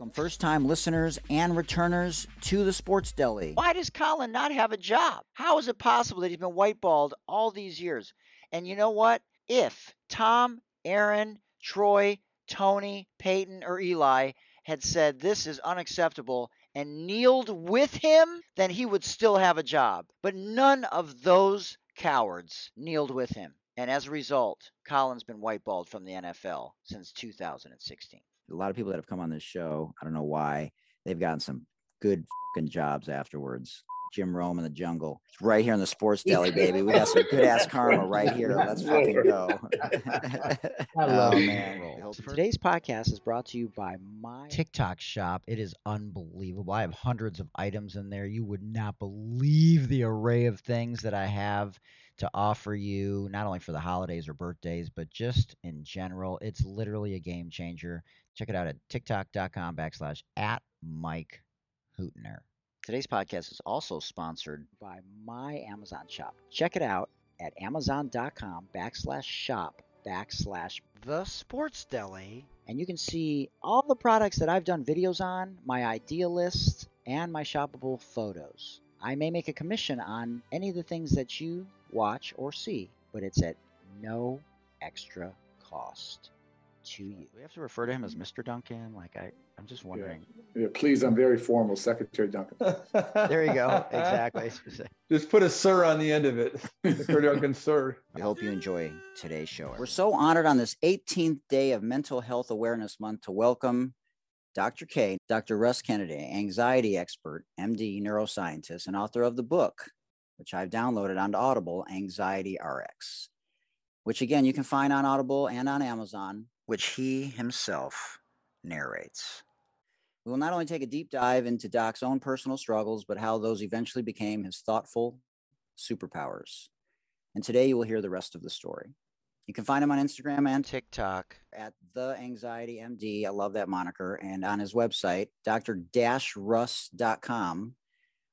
Welcome, first time listeners and returners to the Sports Deli. Why does Colin not have a job? How is it possible that he's been whiteballed all these years? And you know what? If Tom, Aaron, Troy, Tony, Peyton, or Eli had said this is unacceptable and kneeled with him, then he would still have a job. But none of those cowards kneeled with him. And as a result, Colin's been whiteballed from the NFL since 2016. A lot of people that have come on this show, I don't know why, they've gotten some good fucking jobs afterwards. Jim Rome in the jungle. It's right here in the sports deli, baby. We got some good ass karma right here. Let's fucking go. I love oh, it. man. Today's podcast is brought to you by my TikTok shop. It is unbelievable. I have hundreds of items in there. You would not believe the array of things that I have to offer you, not only for the holidays or birthdays, but just in general. It's literally a game changer. Check it out at tiktok.com backslash at Mike Hootner. Today's podcast is also sponsored by my Amazon shop. Check it out at amazon.com backslash shop backslash the sports deli. And you can see all the products that I've done videos on, my idea list, and my shoppable photos. I may make a commission on any of the things that you watch or see, but it's at no extra cost to you. We have to refer to him as Mr. Duncan. Like I, I'm just wondering. Yeah, please, I'm very formal, Secretary Duncan. There you go. Exactly. Just put a sir on the end of it. Secretary Duncan, sir. I hope you enjoy today's show. We're so honored on this 18th day of Mental Health Awareness Month to welcome Dr. K, Dr. Russ Kennedy, anxiety expert, MD, neuroscientist, and author of the book, which I've downloaded onto Audible, Anxiety RX, which again you can find on Audible and on Amazon, which he himself narrates. We will not only take a deep dive into Doc's own personal struggles, but how those eventually became his thoughtful superpowers. And today you will hear the rest of the story. You can find him on Instagram and TikTok at the Anxiety MD. I love that moniker. And on his website, dr-russ.com,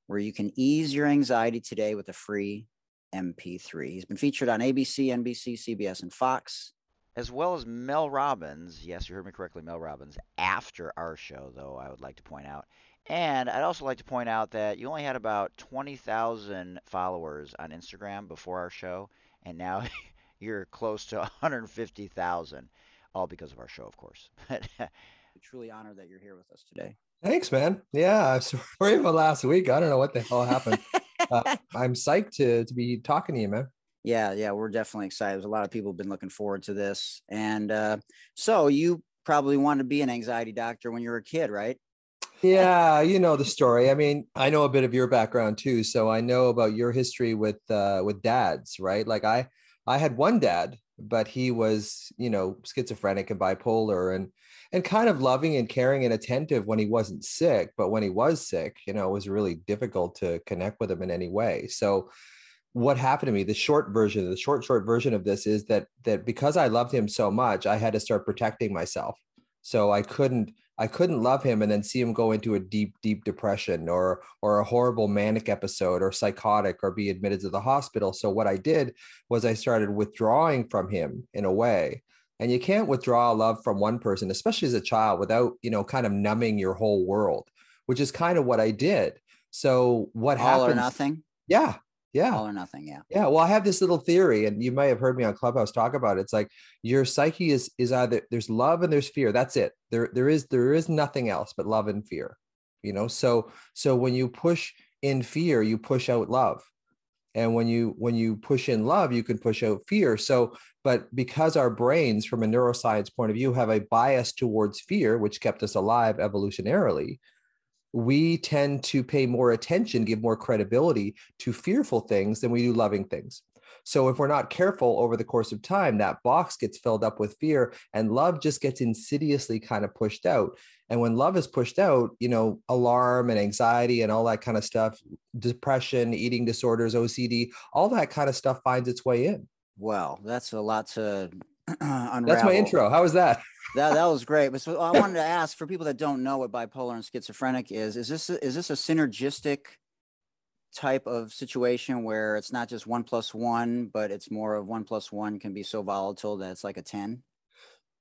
where you can ease your anxiety today with a free MP3. He's been featured on ABC, NBC, CBS, and Fox as well as Mel Robbins. Yes, you heard me correctly, Mel Robbins, after our show, though, I would like to point out. And I'd also like to point out that you only had about 20,000 followers on Instagram before our show, and now you're close to 150,000, all because of our show, of course. We're truly honored that you're here with us today. Thanks, man. Yeah, I'm sorry about last week. I don't know what the hell happened. uh, I'm psyched to to be talking to you, man. Yeah, yeah, we're definitely excited. There's a lot of people have been looking forward to this. And uh, so you probably wanted to be an anxiety doctor when you were a kid, right? yeah, you know the story. I mean, I know a bit of your background too, so I know about your history with uh, with dads, right? Like I, I had one dad, but he was, you know, schizophrenic and bipolar, and and kind of loving and caring and attentive when he wasn't sick, but when he was sick, you know, it was really difficult to connect with him in any way. So what happened to me the short version the short short version of this is that that because i loved him so much i had to start protecting myself. So i couldn't i couldn't love him and then see him go into a deep deep depression or or a horrible manic episode or psychotic or be admitted to the hospital. So what i did was i started withdrawing from him in a way. And you can't withdraw love from one person especially as a child without you know kind of numbing your whole world which is kind of what i did. So what All happened or nothing? Yeah yeah. All or nothing yeah. Yeah well i have this little theory and you may have heard me on clubhouse talk about it. It's like your psyche is is either there's love and there's fear. That's it. There there is there is nothing else but love and fear you know? So so when you push in fear you push out love. And when you when you push in love you can push out fear. So but because our brains from a neuroscience point of view have a bias towards fear which kept us alive evolutionarily we tend to pay more attention, give more credibility to fearful things than we do loving things. So if we're not careful over the course of time, that box gets filled up with fear and love just gets insidiously kind of pushed out. And when love is pushed out, you know, alarm and anxiety and all that kind of stuff, depression, eating disorders, OCD, all that kind of stuff finds its way in. Well, that's a lot to unravel. That's my intro. How was that? that that was great. But so I wanted to ask for people that don't know what bipolar and schizophrenic is: is this is this a synergistic type of situation where it's not just one plus one, but it's more of one plus one can be so volatile that it's like a ten?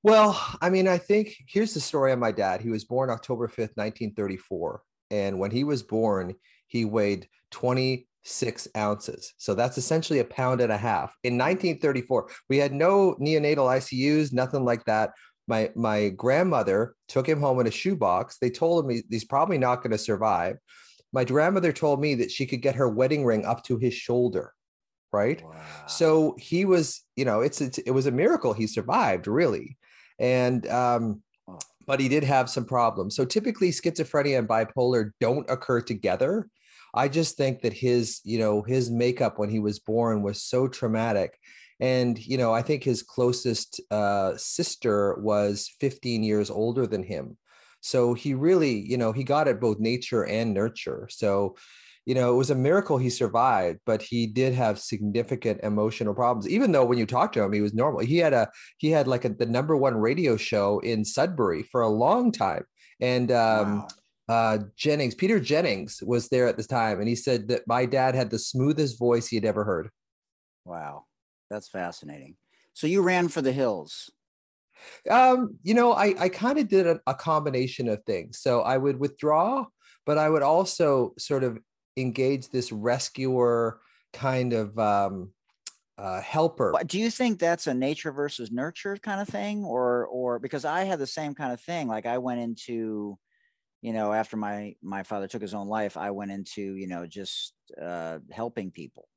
Well, I mean, I think here's the story of my dad. He was born October 5th, 1934. And when he was born, he weighed 26 ounces. So that's essentially a pound and a half. In 1934, we had no neonatal ICUs, nothing like that. My, my grandmother took him home in a shoebox. They told him he's probably not going to survive. My grandmother told me that she could get her wedding ring up to his shoulder right wow. so he was you know it's, it's, it was a miracle he survived really and um but he did have some problems so typically schizophrenia and bipolar don't occur together i just think that his you know his makeup when he was born was so traumatic and you know i think his closest uh, sister was 15 years older than him so he really you know he got it both nature and nurture so you know, it was a miracle he survived, but he did have significant emotional problems. Even though when you talk to him, he was normal. He had a he had like a, the number one radio show in Sudbury for a long time, and um, wow. uh, Jennings, Peter Jennings, was there at the time, and he said that my dad had the smoothest voice he had ever heard. Wow, that's fascinating. So you ran for the hills. Um, you know, I I kind of did a, a combination of things. So I would withdraw but I would also sort of engage this rescuer kind of um, uh, helper. Do you think that's a nature versus nurture kind of thing, or or because I had the same kind of thing? Like I went into, you know, after my my father took his own life, I went into you know just uh, helping people.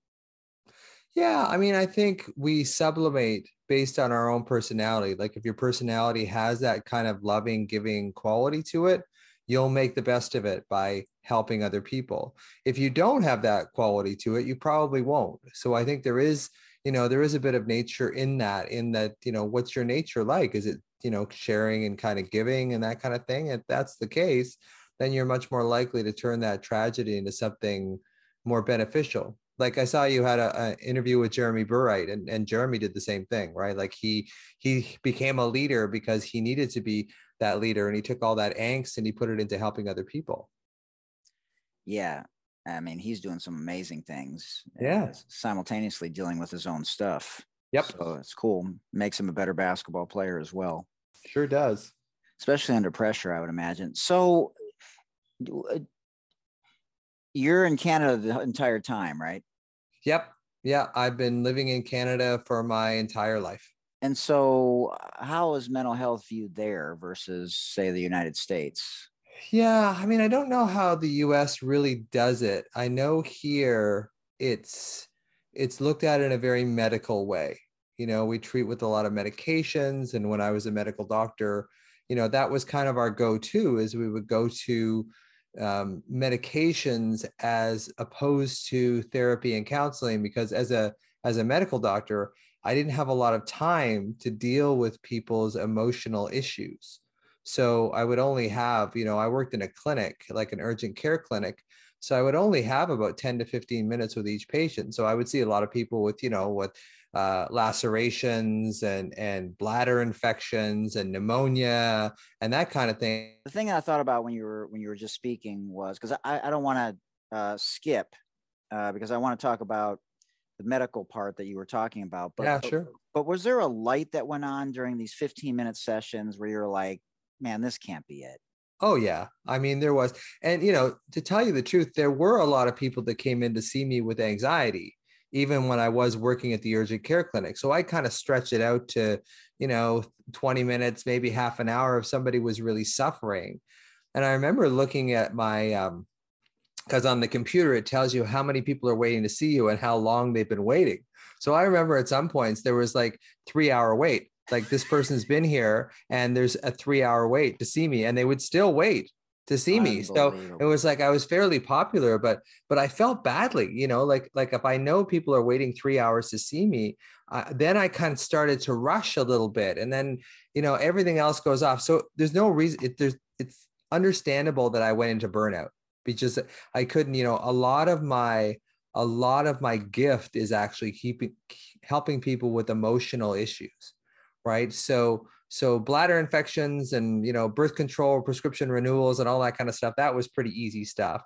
Yeah, I mean, I think we sublimate based on our own personality. Like if your personality has that kind of loving, giving quality to it, you'll make the best of it by helping other people. If you don't have that quality to it, you probably won't. So I think there is, you know, there is a bit of nature in that, in that, you know, what's your nature like? Is it, you know, sharing and kind of giving and that kind of thing? If that's the case, then you're much more likely to turn that tragedy into something more beneficial. Like I saw you had an interview with Jeremy Burright and, and Jeremy did the same thing, right? Like he he became a leader because he needed to be that leader and he took all that angst and he put it into helping other people. Yeah. I mean he's doing some amazing things yeah. uh, simultaneously dealing with his own stuff. Yep. So it's cool. Makes him a better basketball player as well. Sure does. Especially under pressure i would imagine. So uh, you're in canada the entire time right yep yeah i've been living in canada for my entire life and so, how is mental health viewed there versus, say, the United States? Yeah, I mean, I don't know how the US really does it. I know here it's it's looked at in a very medical way. You know, we treat with a lot of medications and when I was a medical doctor, you know, that was kind of our go-to is we would go to um, medications as opposed to therapy and counseling because as a as a medical doctor, I didn't have a lot of time to deal with people's emotional issues. So I would only have, you know, I worked in a clinic, like an urgent care clinic. So I would only have about 10 to 15 minutes with each patient. So I would see a lot of people with, you know, with uh, lacerations and and bladder infections and pneumonia and that kind of thing. The thing I thought about when you were when you were just speaking was because I, I don't want to uh, skip uh, because I want to talk about the medical part that you were talking about. But yeah, sure. But, but was there a light that went on during these 15 minute sessions where you're like, man, this can't be it? Oh yeah. I mean, there was, and you know, to tell you the truth, there were a lot of people that came in to see me with anxiety, even when I was working at the urgent care clinic. So I kind of stretched it out to, you know, 20 minutes, maybe half an hour if somebody was really suffering. And I remember looking at my um, because on the computer it tells you how many people are waiting to see you and how long they've been waiting. So I remember at some points there was like three hour wait. Like this person's been here and there's a three hour wait to see me, and they would still wait to see me. So it was like I was fairly popular, but but I felt badly, you know, like like if I know people are waiting three hours to see me, uh, then I kind of started to rush a little bit, and then you know everything else goes off. So there's no reason. It, there's it's understandable that I went into burnout because I couldn't, you know, a lot of my a lot of my gift is actually keeping helping people with emotional issues, right? So so bladder infections and you know birth control, prescription renewals, and all that kind of stuff. That was pretty easy stuff.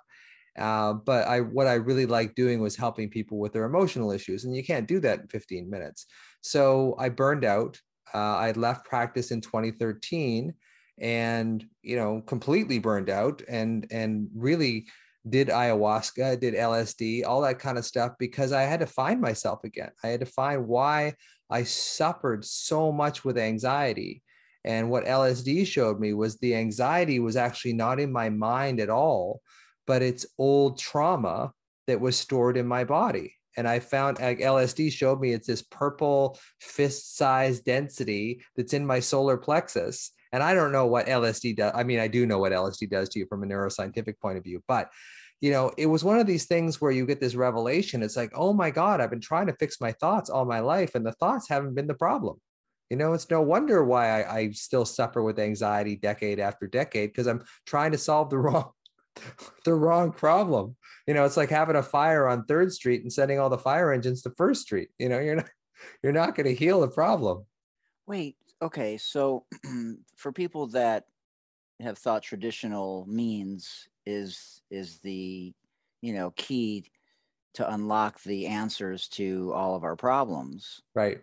Uh, but I what I really liked doing was helping people with their emotional issues, and you can't do that in 15 minutes. So I burned out Uh, I left practice in 2013 and you know completely burned out and and really did ayahuasca did lsd all that kind of stuff because i had to find myself again i had to find why i suffered so much with anxiety and what lsd showed me was the anxiety was actually not in my mind at all but it's old trauma that was stored in my body and I found like LSD showed me it's this purple fist size density that's in my solar plexus. And I don't know what LSD does. I mean, I do know what LSD does to you from a neuroscientific point of view, but you know, it was one of these things where you get this revelation. It's like, oh my God, I've been trying to fix my thoughts all my life, and the thoughts haven't been the problem. You know, it's no wonder why I, I still suffer with anxiety decade after decade because I'm trying to solve the wrong the wrong problem. You know, it's like having a fire on Third Street and sending all the fire engines to First Street. You know, you're not you're not going to heal the problem. Wait, okay. So for people that have thought traditional means is is the you know key to unlock the answers to all of our problems. Right.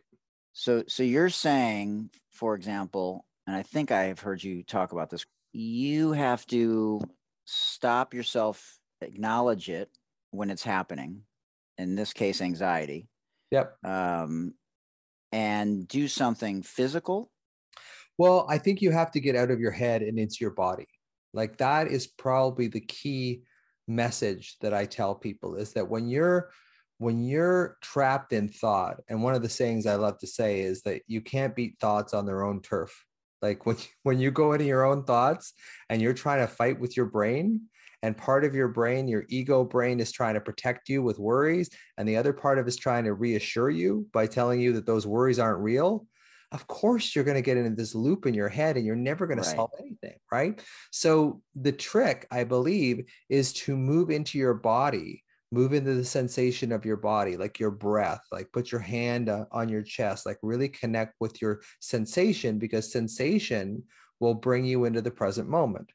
So so you're saying, for example, and I think I've heard you talk about this, you have to stop yourself, acknowledge it when it's happening. In this case, anxiety. Yep. Um, and do something physical. Well, I think you have to get out of your head and into your body. Like that is probably the key message that I tell people is that when you're when you're trapped in thought, and one of the sayings I love to say is that you can't beat thoughts on their own turf. Like when when you go into your own thoughts and you're trying to fight with your brain, and part of your brain, your ego brain, is trying to protect you with worries, and the other part of is trying to reassure you by telling you that those worries aren't real. Of course, you're going to get into this loop in your head and you're never going to solve anything, right? So, the trick, I believe, is to move into your body move into the sensation of your body like your breath like put your hand uh, on your chest like really connect with your sensation because sensation will bring you into the present moment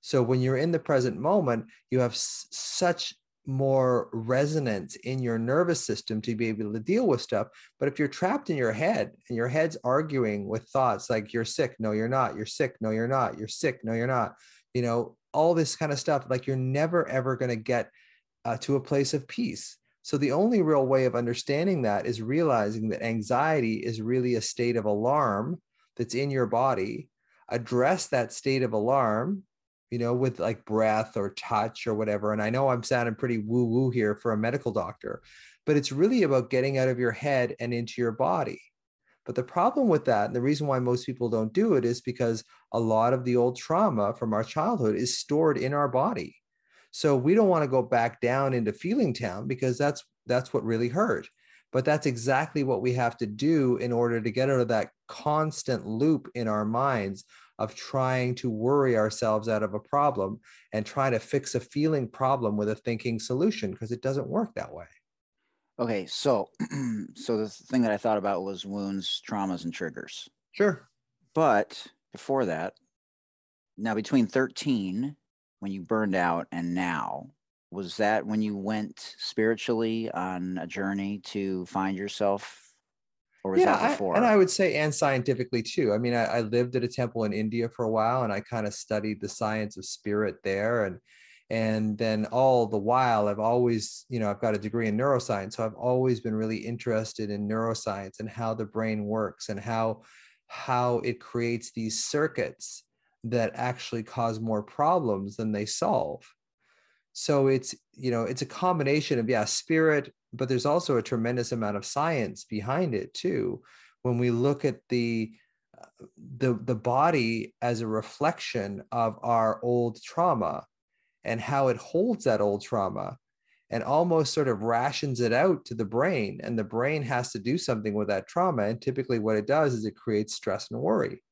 so when you're in the present moment you have s- such more resonance in your nervous system to be able to deal with stuff. But if you're trapped in your head and your head's arguing with thoughts like you're sick. No you're not. You're sick. No you're not. You're sick. No you're not you know all this kind of stuff like you're never ever going to get uh, to a place of peace. So the only real way of understanding that is realizing that anxiety is really a state of alarm that's in your body. Address that state of alarm, you know, with like breath or touch or whatever. And I know I'm sounding pretty woo woo here for a medical doctor, but it's really about getting out of your head and into your body. But the problem with that, and the reason why most people don't do it, is because a lot of the old trauma from our childhood is stored in our body. So we don't want to go back down into feeling town because that's that's what really hurt. But that's exactly what we have to do in order to get out of that constant loop in our minds of trying to worry ourselves out of a problem and try to fix a feeling problem with a thinking solution because it doesn't work that way. Okay, so so the thing that I thought about was wounds, traumas, and triggers. Sure. But before that, now between 13 when you burned out and now was that when you went spiritually on a journey to find yourself or was yeah, that before? I, and I would say, and scientifically too. I mean, I, I lived at a temple in India for a while, and I kind of studied the science of spirit there, and and then all the while, I've always, you know, I've got a degree in neuroscience, so I've always been really interested in neuroscience and how the brain works and how how it creates these circuits that actually cause more problems than they solve so it's you know it's a combination of yeah spirit but there's also a tremendous amount of science behind it too. When we look at the the the body as a reflection of our old trauma and how it holds that old trauma and almost sort of rations it out to the brain and the brain has to do something with that trauma and typically what it does is it creates stress and worry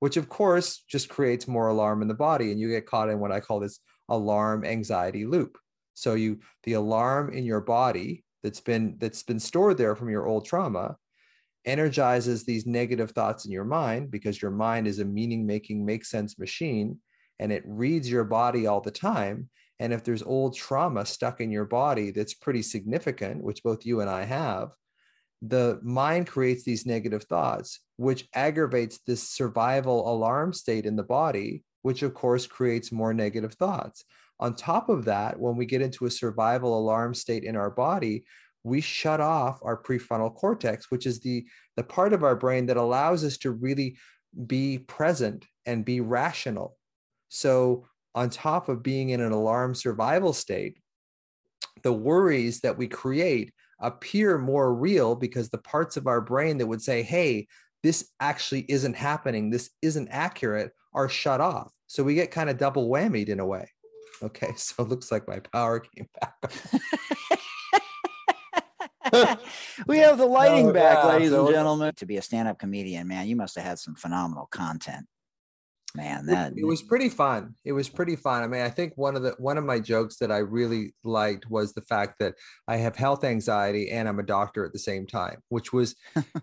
which of course just creates more alarm in the body and you get caught in what i call this alarm anxiety loop. So you the alarm in your body that's been that's been stored there from your old trauma energizes these negative thoughts in your mind because your mind is a meaning making make sense machine and it reads your body all the time and if there's old trauma stuck in your body that's pretty significant which both you and i have the mind creates these negative thoughts, which aggravates this survival alarm state in the body, which of course creates more negative thoughts. On top of that, when we get into a survival alarm state in our body, we shut off our prefrontal cortex, which is the, the part of our brain that allows us to really be present and be rational. So, on top of being in an alarm survival state, the worries that we create appear more real because the parts of our brain that would say, hey, this actually isn't happening, this isn't accurate, are shut off. So we get kind of double whammied in a way. Okay, so it looks like my power came back. we have the lighting Oh, back, yeah, ladies so- and gentlemen. To be a stand-up comedian, man, you must have had some phenomenal content. Man, that it was pretty fun. It was pretty fun. I mean, I think one of the one of my jokes that I really liked was the fact that I have health anxiety and I'm a doctor at the same time, which was,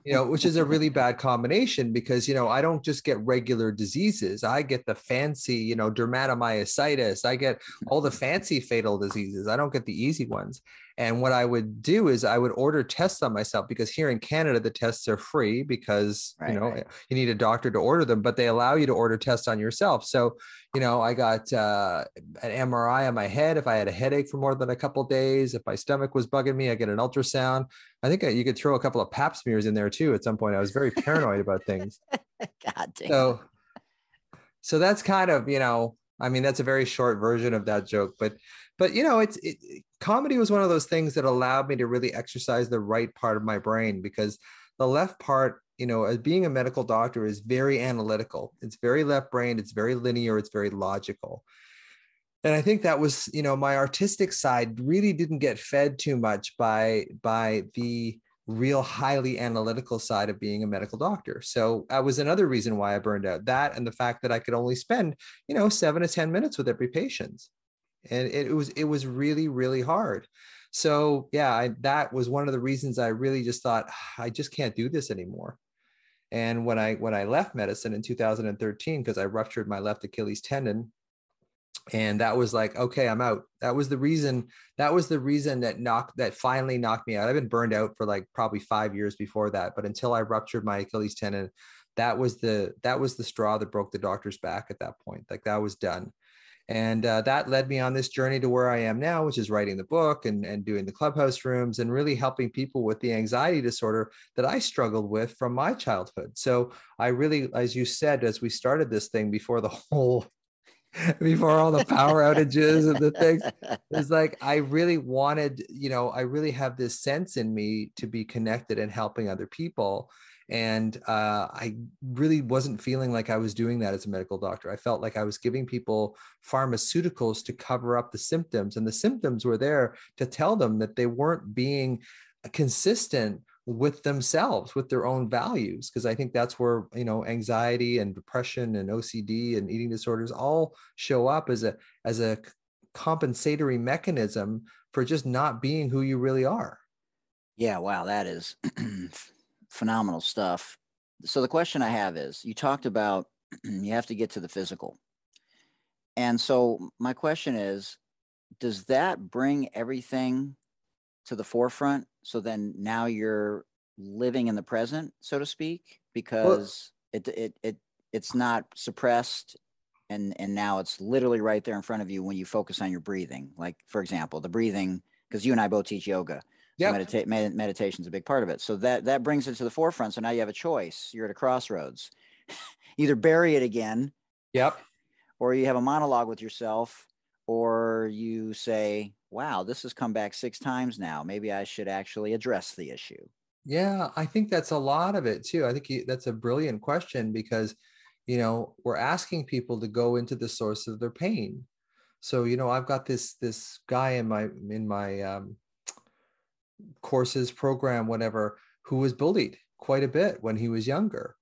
you know, which is a really bad combination because you know I don't just get regular diseases. I get the fancy, you know, dermatomyositis. I get all the fancy fatal diseases. I don't get the easy ones. And what I would do is I would order tests on myself because here in Canada the tests are free because Right, you know right. you need a doctor to order them, but they allow you to order tests on yourself. So, you know, I got uh, an MRI on my head if I had a headache for more than a couple days. If my stomach was bugging me, I get an ultrasound. I think you could throw a couple of pap smears in there too. At some point, I was very paranoid about things. God damn. So, so that's kind of you know, I mean, that's a very short version of that joke, but but you know, it's it, comedy was one of those things that allowed me to really exercise the right part of my brain because the left part, you know, as being a medical doctor is very analytical. It's very left brained. It's very linear. It's very logical. And I think that was, you know, my artistic side really didn't get fed too much by by the real highly analytical side of being a medical doctor. So that was another reason why I burned out. That and the fact that I could only spend, you know, seven to ten minutes with every patient, and it, was it was really really hard. So yeah, I, that was one of the reasons I really just thought "Ah, I just can't do this anymore. And when I when I left medicine in 2013 because I ruptured my left Achilles tendon, and that was like okay i'm out that was the reason that was the reason that knocked that finally knocked me out i've been burned out for like probably five years before that but until i ruptured my achilles tendon that was the that was the straw that broke the doctor's back at that point like that was done and uh, that led me on this journey to where i am now which is writing the book and, and doing the clubhouse rooms and really helping people with the anxiety disorder that i struggled with from my childhood. So i really as you said as we started this thing before the whole before all the power outages and the things it's like i really wanted you know i really have this sense in me to be connected and helping other people and uh, i really wasn't feeling like i was doing that as a medical doctor. I felt like i was giving people pharmaceuticals to cover up the symptoms and the symptoms were there to tell them that they weren't being consistent with themselves with their own values because i think that's where you know anxiety and depression and ocd and eating disorders all show up as a as a compensatory mechanism for just not being who you really are. Yeah, wow, that is phenomenal stuff. So the question I have is you talked about you have to get to the physical. And so my question is does that bring everything to the forefront so then now you're living in the present so to speak because it it it it's not suppressed and and now it's literally right there in front of you when you focus on your breathing like for example the breathing because you and I both teach yoga Yep. medita- med- meditation's a big part of it. So that that brings it to the forefront. So now you have a choice. You're at a crossroads. Either bury it again, yep or you have a monologue with yourself, or you say, "Wow, this has come back six times now. Maybe I should actually address the issue." Yeah, I think that's a lot of it too. I think you, that's a brilliant question because, you know, we're asking people to go into the source of their pain. So, you know, I've got this this guy in my in my um, courses program, whatever, who was bullied quite a bit when he was younger,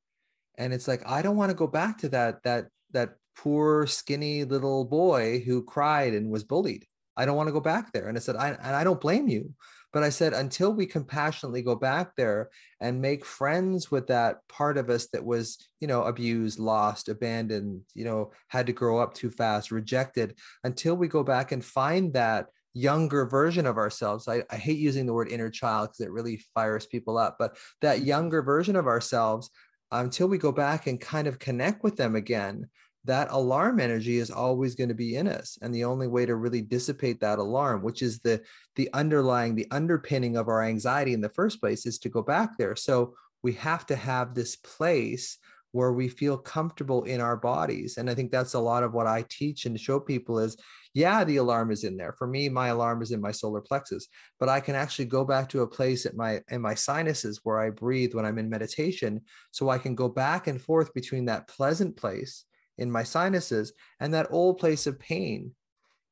and it's like I don't want to go back to that that that poor skinny little boy who cried and was bullied. I don't want to go back there. And I said, I and I don't blame you. But I said, until we compassionately go back there and make friends with that part of us that was, you know, abused, lost, abandoned, you know, had to grow up too fast, rejected, until we go back and find that younger version of ourselves. I, I hate using the word inner child because it really fires people up, but that Mm-hmm. younger version of ourselves, until we go back and kind of connect with them again, that alarm energy is always going to be in us. And the only way to really dissipate that alarm, which is the the underlying, the underpinning of our anxiety in the first place, is to go back there. So we have to have this place where we feel comfortable in our bodies. And I think that's a lot of what I teach and show people is yeah, the alarm is in there. For me, my alarm is in my solar plexus, but I can actually go back to a place at my in my sinuses where I breathe when I'm in meditation. So I can go back and forth between that pleasant place in my sinuses and that old place of pain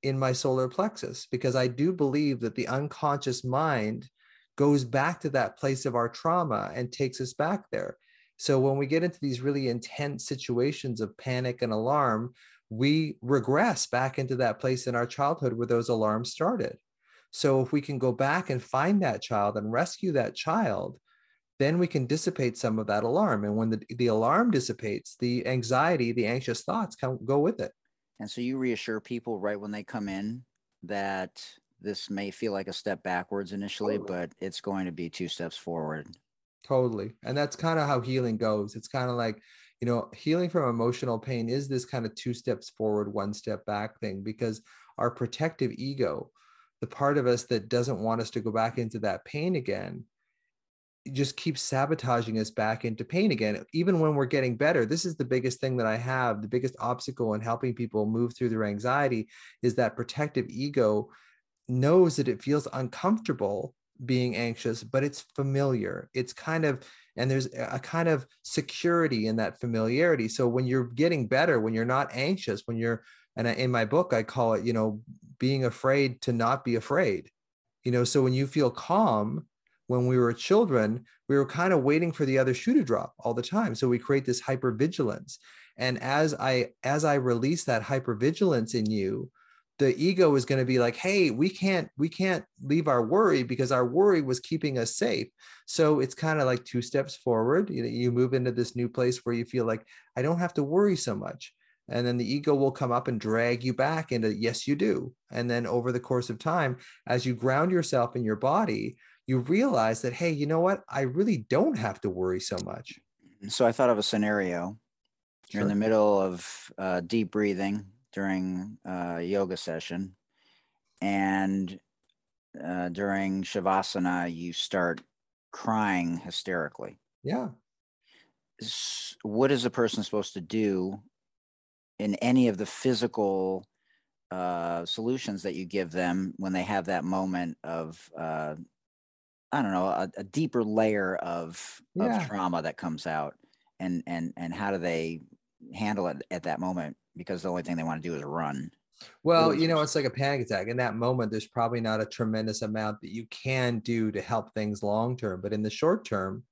in my solar plexus, because I do believe that the unconscious mind goes back to that place of our trauma and takes us back there. So when we get into these really intense situations of panic and alarm, we regress back into that place in our childhood where those alarms started. So if we can go back and find that child and rescue that child, then we can dissipate some of that alarm. And when the, the alarm dissipates, the anxiety, the anxious thoughts come go with it. And so you reassure people right when they come in that this may feel like a step backwards initially, Totally. but it's going to be two steps forward. Totally. And that's kind of how healing goes. It's kind of like, you know, healing from emotional pain is this kind of two steps forward, one step back thing because our protective ego, the part of us that doesn't want us to go back into that pain again, just keeps sabotaging us back into pain again. Even when we're getting better, this is the biggest thing that I have. The biggest obstacle in helping people move through their anxiety is that protective ego knows that it feels uncomfortable being anxious, but it's familiar. It's kind of, and there's a kind of security in that familiarity. So when you're getting better, when you're not anxious, when you're, and in my book, I call it, you know, being afraid to not be afraid. You know, so when you feel calm, when we were children, we were kind of waiting for the other shoe to drop all the time. So we create this hypervigilance. And as I as I release that hypervigilance in you, the ego is going to be like hey we can't we can't leave our worry because our worry was keeping us safe. So it's kind of like two steps forward you, know, you move into this new place where you feel like i don't have to worry so much. And then the ego will come up and drag you back into yes you do. And then over the course of time as you ground yourself in your body you realize that hey you know what? I really don't have to worry so much. So I thought of a scenario. You're in the middle of uh, deep breathing during a yoga session, and uh, during shavasana, you start crying hysterically. yeah What is a person supposed to do in any of the physical uh, solutions that you give them when they have that moment of, uh, I don't know, a, a deeper layer of, Yeah. of trauma that comes out, and and and how do they handle it at that moment? Because the only thing they want to do is run. Well, you know, it's like a panic attack. In that moment, there's probably not a tremendous amount that you can do to help things long term. But in the short term,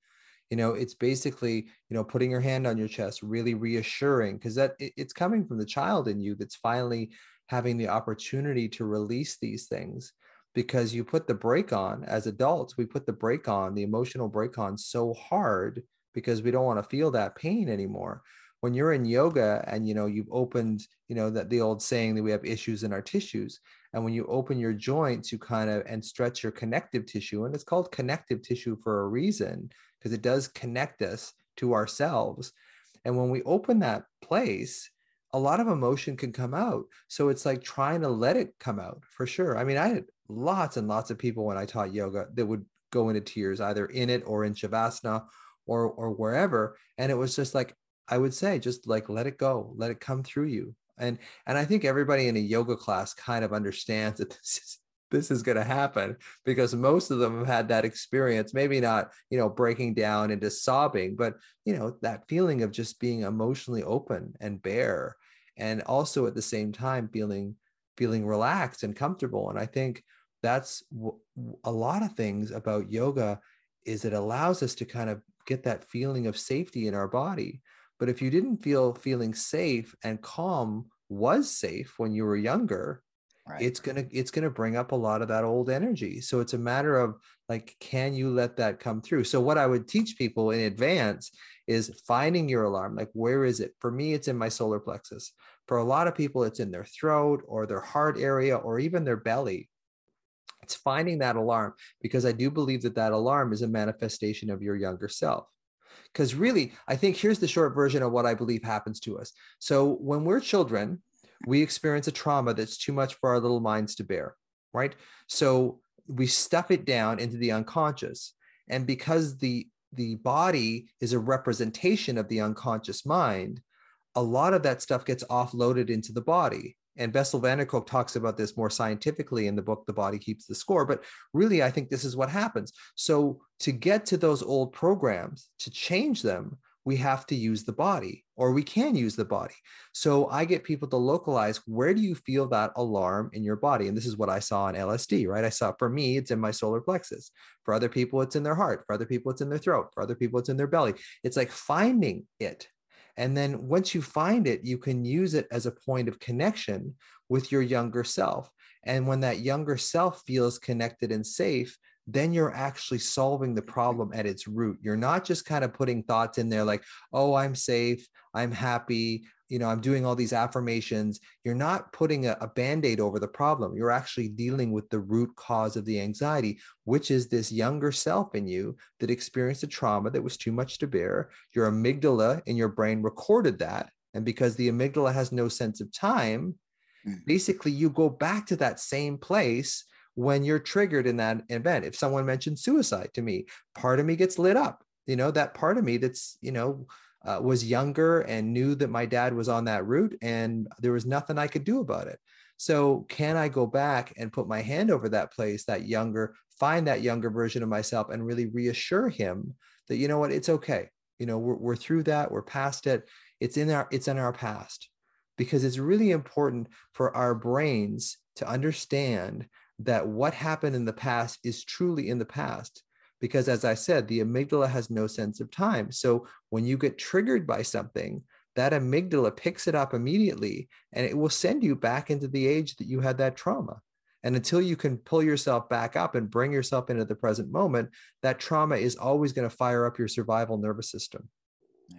you know, it's basically, you know, putting your hand on your chest, really reassuring, because that it- it's coming from the child in you that's finally having the opportunity to release these things. Because you put the brake on as adults, we put the brake on, the emotional brake on so hard because we don't want to feel that pain anymore when you're in yoga and you know you've opened you know that the old saying that we have issues in our tissues. And when you open your joints you kind of and stretch your connective tissue and it's called connective tissue for a reason because it does connect us to ourselves. And when we open that place a lot of emotion can come out. So it's like trying to let it come out for sure. I mean i had lots and lots of people when i taught yoga that would go into tears either in it or in shavasana or or wherever. And it was just like I would say just like let it go, let it come through you. And and I think everybody in a yoga class kind of understands that this is this is going to happen because most of them have had that experience maybe not you know breaking down into sobbing but you know that feeling of just being emotionally open and bare and also at the same time feeling feeling relaxed and comfortable and i think that's w- a lot of things about yoga is it allows us to kind of get that feeling of safety in our body but if you didn't feel feeling safe and calm was safe when you were younger, Right. it's gonna it's gonna bring up a lot of that old energy. So it's a matter of like, can you let that come through? So what I would teach people in advance is finding your alarm. Like, where is it? For me, it's in my solar plexus. For a lot of people, it's in their throat or their heart area or even their belly. it's finding that alarm because i do believe that that alarm is a manifestation of your younger self because really i think here's the short version of what i believe happens to us. So when we're children we experience a trauma that's too much for our little minds to bear right? So we stuff it down into the unconscious. And because the the body is a representation of the unconscious mind a lot of that stuff gets offloaded into the body and Bessel van der Kolk talks about this more scientifically in the book The Body Keeps the Score. But really, I think this is what happens. So, to get to those old programs, to change them, we have to use the body or we can use the body. So, I get people to localize where do you feel that alarm in your body? And this is what I saw on LSD, right? I saw for me, it's in my solar plexus. For other people, it's in their heart. For other people, it's in their throat. For other people, it's in their belly. It's like finding it and then once you find it, you can use it as a point of connection with your younger self. And when that younger self feels connected and safe, then you're actually solving the problem at its root. You're not just kind of putting thoughts in there like, oh, I'm safe, I'm happy, you know, I'm doing all these affirmations. You're not putting a, a band aid over the problem. You're actually dealing with the root cause of the anxiety, which is this younger self in you that experienced a trauma that was too much to bear. Your amygdala in your brain recorded that. And because the amygdala has no sense of time, mm. basically you go back to that same place when you're triggered in that event. If someone mentions suicide to me, part of me gets lit up. You know, that part of me that's, you know, uh, was younger and knew that my dad was on that route and there was nothing I could do about it. So, can I go back and put my hand over that place, that younger, find that younger version of myself and really reassure him that, you know what, it's okay. You know, we're, we're through that, we're past it. It's in our, it's in our past because it's really important for our brains to understand that what happened in the past is truly in the past because as i said the amygdala has no sense of time so when you get triggered by something that amygdala picks it up immediately and it will send you back into the age that you had that trauma and until you can pull yourself back up and bring yourself into the present moment that trauma is always going to fire up your survival nervous system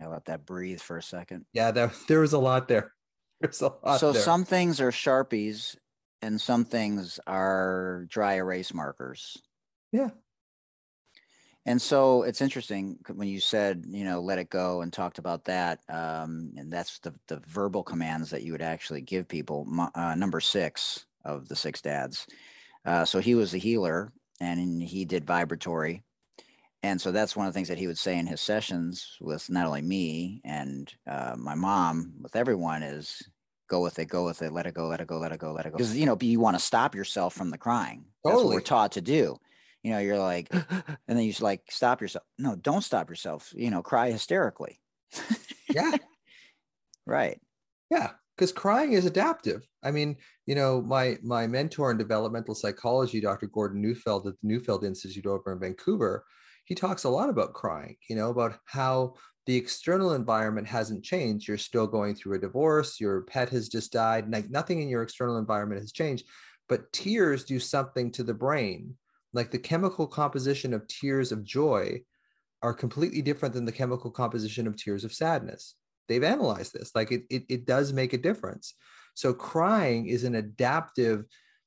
I let that breathe for a second. Yeah, there, there was a lot there. There's a lot so there. some things are sharpies and some things are dry erase markers. Yeah. And so it's interesting when you said, you know, let it go and talked about that. Um, and that's the, the verbal commands that you would actually give people. Uh, number six of the six dads. Uh, so he was a healer and he did vibratory. And so that's one of the things that he would say in his sessions with not only me and uh, my mom, with everyone is go with it, go with it, let it go, let it go, let it go, let it go. Because, you know, you want to stop yourself from the crying. That's totally. what we're taught to do you know you're like and then you just like stop yourself no don't stop yourself you know cry hysterically. Yeah. Right. Yeah because crying is adaptive. I mean you know my my mentor in developmental psychology dr gordon neufeld at the neufeld institute over in vancouver he talks a lot about crying you know about how the external environment hasn't changed. You're still going through a divorce your pet has just died like nothing in your external environment has changed but tears do something to the brain like the chemical composition of tears of joy are completely different than the chemical composition of tears of sadness. They've analyzed this. Like it, it, it does make a difference. So crying is an adaptive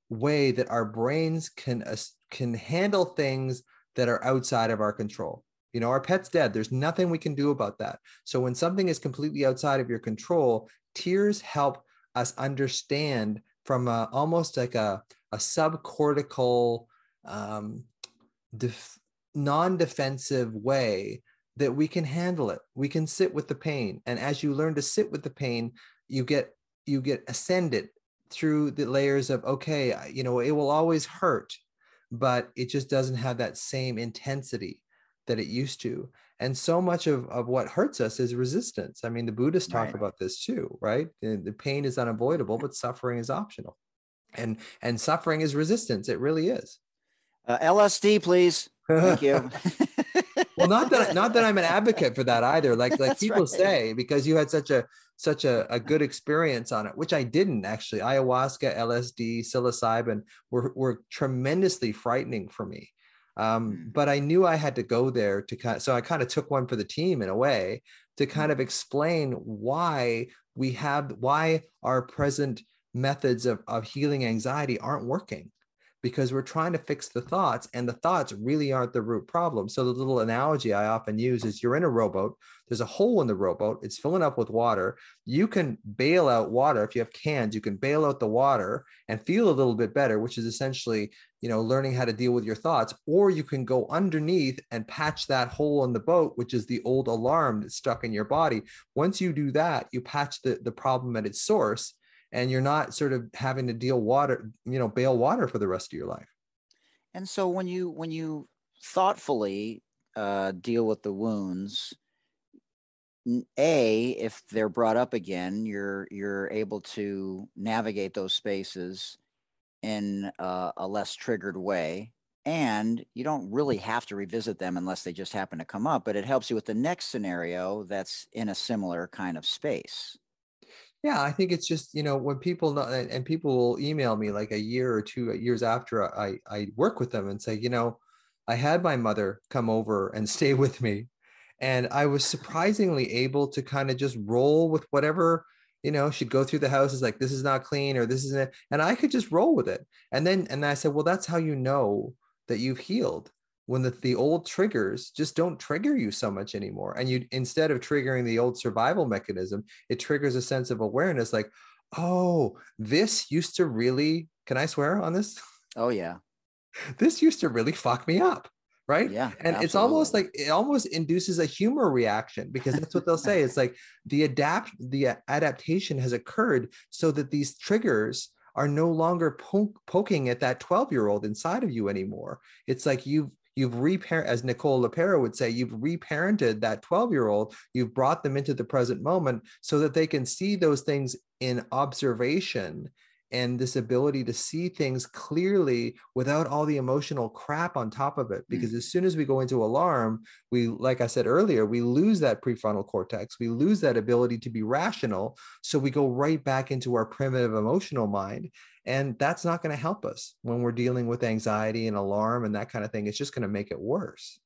way that our brains can uh, can handle things that are outside of our control. You know, our pet's dead. There's nothing we can do about that. So when something is completely outside of your control, tears help us understand from a, almost like a, a subcortical um, def- non-defensive way that we can handle it. We can sit with the pain. And as you learn to sit with the pain you get you get ascended through the layers of okay you know it will always hurt but it just doesn't have that same intensity that it used to. And so much of, of what hurts us is resistance. I mean the buddhists talk right. about this too right? The, the pain is unavoidable but suffering is optional. And and suffering is resistance. It really is uh, LSD, please. Thank you. well, not that not that I'm an advocate for that either. Like like people right. say, because you had such a such a, a good experience on it, which I didn't actually. Ayahuasca, LSD, psilocybin were were tremendously frightening for me. Um, mm. but I knew I had to go there to kind of, so I kind of took one for the team in a way to kind of explain why we have why our present methods of, of healing anxiety aren't working because we're trying to fix the thoughts and the thoughts really aren't the root problem. So the little analogy I often use is you're in a rowboat, there's a hole in the rowboat, it's filling up with water. You can bail out water if you have cans, you can bail out the water and feel a little bit better, which is essentially, you know, learning how to deal with your thoughts, or you can go underneath and patch that hole in the boat, which is the old alarm that's stuck in your body. Once you do that, you patch the, the problem at its source and you're not sort of having to deal water, you know, bail water for the rest of your life. And so when you when you thoughtfully uh, deal with the wounds, a if they're brought up again, you're you're able to navigate those spaces in a, a less triggered way and you don't really have to revisit them unless they just happen to come up but it helps you with the next scenario that's in a similar kind of space yeah, I think it's just, you know, when people know, and people will email me like a year or two uh, years after I, I work with them and say, you know, I had my mother come over and stay with me. And I was surprisingly able to kind of just roll with whatever, you know, she'd go through the house is like, this is not clean or this isn't it. And I could just roll with it. And then, and I said, well, that's how you know that you've healed when the, the old triggers just don't trigger you so much anymore and you instead of triggering the old survival mechanism it triggers a sense of awareness like oh this used to really can i swear on this? Oh yeah. This used to really fuck me up right? Yeah and absolutely. it's almost like it almost induces a humor reaction because that's what they'll say. It's like the adapt the adaptation has occurred so that these triggers are no longer po- poking at that 12 year old inside of you anymore. It's like you've you've reparent as nicole LePera would say you've reparented that 12 year old you've brought them into the present moment so that they can see those things in observation and this ability to see things clearly without all the emotional crap on top of it because mm. as soon as we go into alarm we like i said earlier we lose that prefrontal cortex we lose that ability to be rational so we go right back into our primitive emotional mind and that's not going to help us when we're dealing with anxiety and alarm and that kind of thing it's just going to make it worse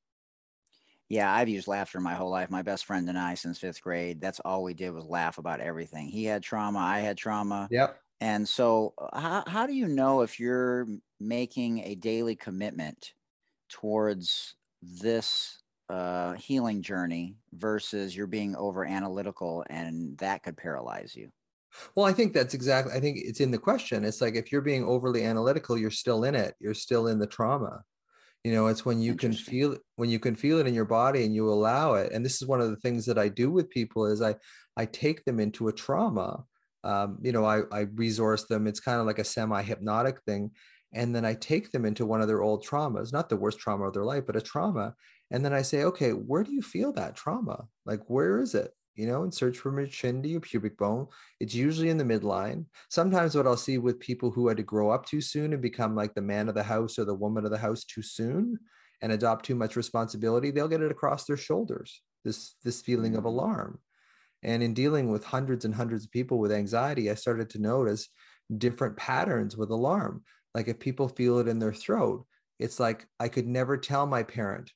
yeah, I've used laughter my whole life. My best friend and I, since fifth grade, that's all we did was laugh about everything. He had trauma, I had trauma. Yep. And so, uh, how, how do you know if you're making a daily commitment towards this uh, healing journey versus you're being over analytical and that could paralyze you? Well, I think that's exactly, I think it's in the question. It's like if you're being overly analytical, you're still in it, you're still in the trauma. You know, it's when you can feel when you can feel it in your body and you allow it. And this is one of the things that I do with people is I I take them into a trauma um, you know, I, I resource them. It's kind of like a semi hypnotic thing. And then I take them into one of their old traumas, not the worst trauma of their life, but a trauma. And then I say, okay, where do you feel that trauma? Like, where is it? You know, and search from your chin to your pubic bone. It's usually in the midline. Sometimes what I'll see with people who had to grow up too soon and become like the man of the house or the woman of the house too soon and adopt too much responsibility, they'll get it across their shoulders. This this feeling of mm. alarm. And in dealing with hundreds and hundreds of people with anxiety, I started to notice different patterns with alarm. Like if people feel it in their throat, it's like I could never tell my parent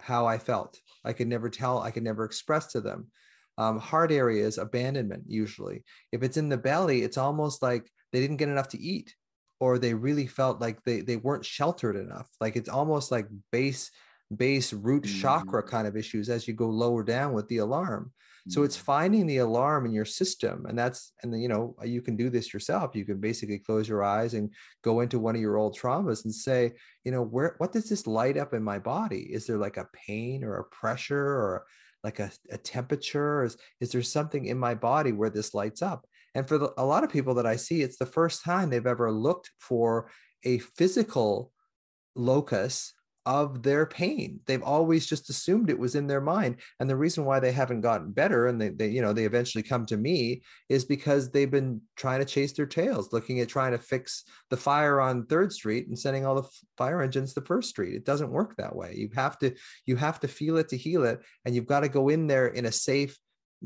how I felt. I could never tell, I could never express to them. Um, hard areas, abandonment, usually. If it's in the belly, it's almost like they didn't get enough to eat or they really felt like they, they weren't sheltered enough. Like it's almost like base, base root mm-hmm. chakra kind of issues as you go lower down with the alarm. So it's mm. finding the alarm in your system. And that's, and then, you know, you can do this yourself. You can basically close your eyes and go into one of your old traumas and say, you know, where, what does this light up in my body? Is there like a pain or a pressure or like a, a temperature? Is, is there something in my body where this lights up? And for the, a lot of people that I see, it's the first time they've ever looked for a physical locus of their pain. They've always just assumed it was in their mind. And the reason why they haven't gotten better and they, they, you know, they eventually come to me is because they've been trying to chase their tails, looking at trying to fix the fire on third street and sending all the fire engines to first street. It doesn't work that way. You have to, you have to feel it to heal it. And you've got to go in there in a safe,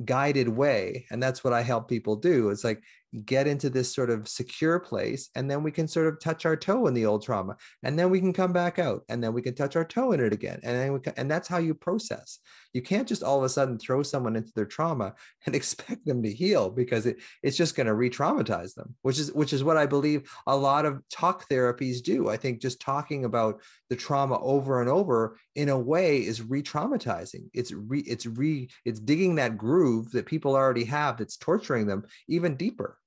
guided way and that's what i help people do it's like get into this sort of secure place and then we can sort of touch our toe in the old trauma and then we can come back out and then we can touch our toe in it again and then we can, and that's how you process. You can't just all of a sudden throw someone into their trauma and expect them to heal because it, it's just going to re-traumatize them which is which is what i believe a lot of talk therapies do. I think just talking about the trauma over and over in a way is re-traumatizing. It's re it's re it's digging that groove that people already have that's torturing them even deeper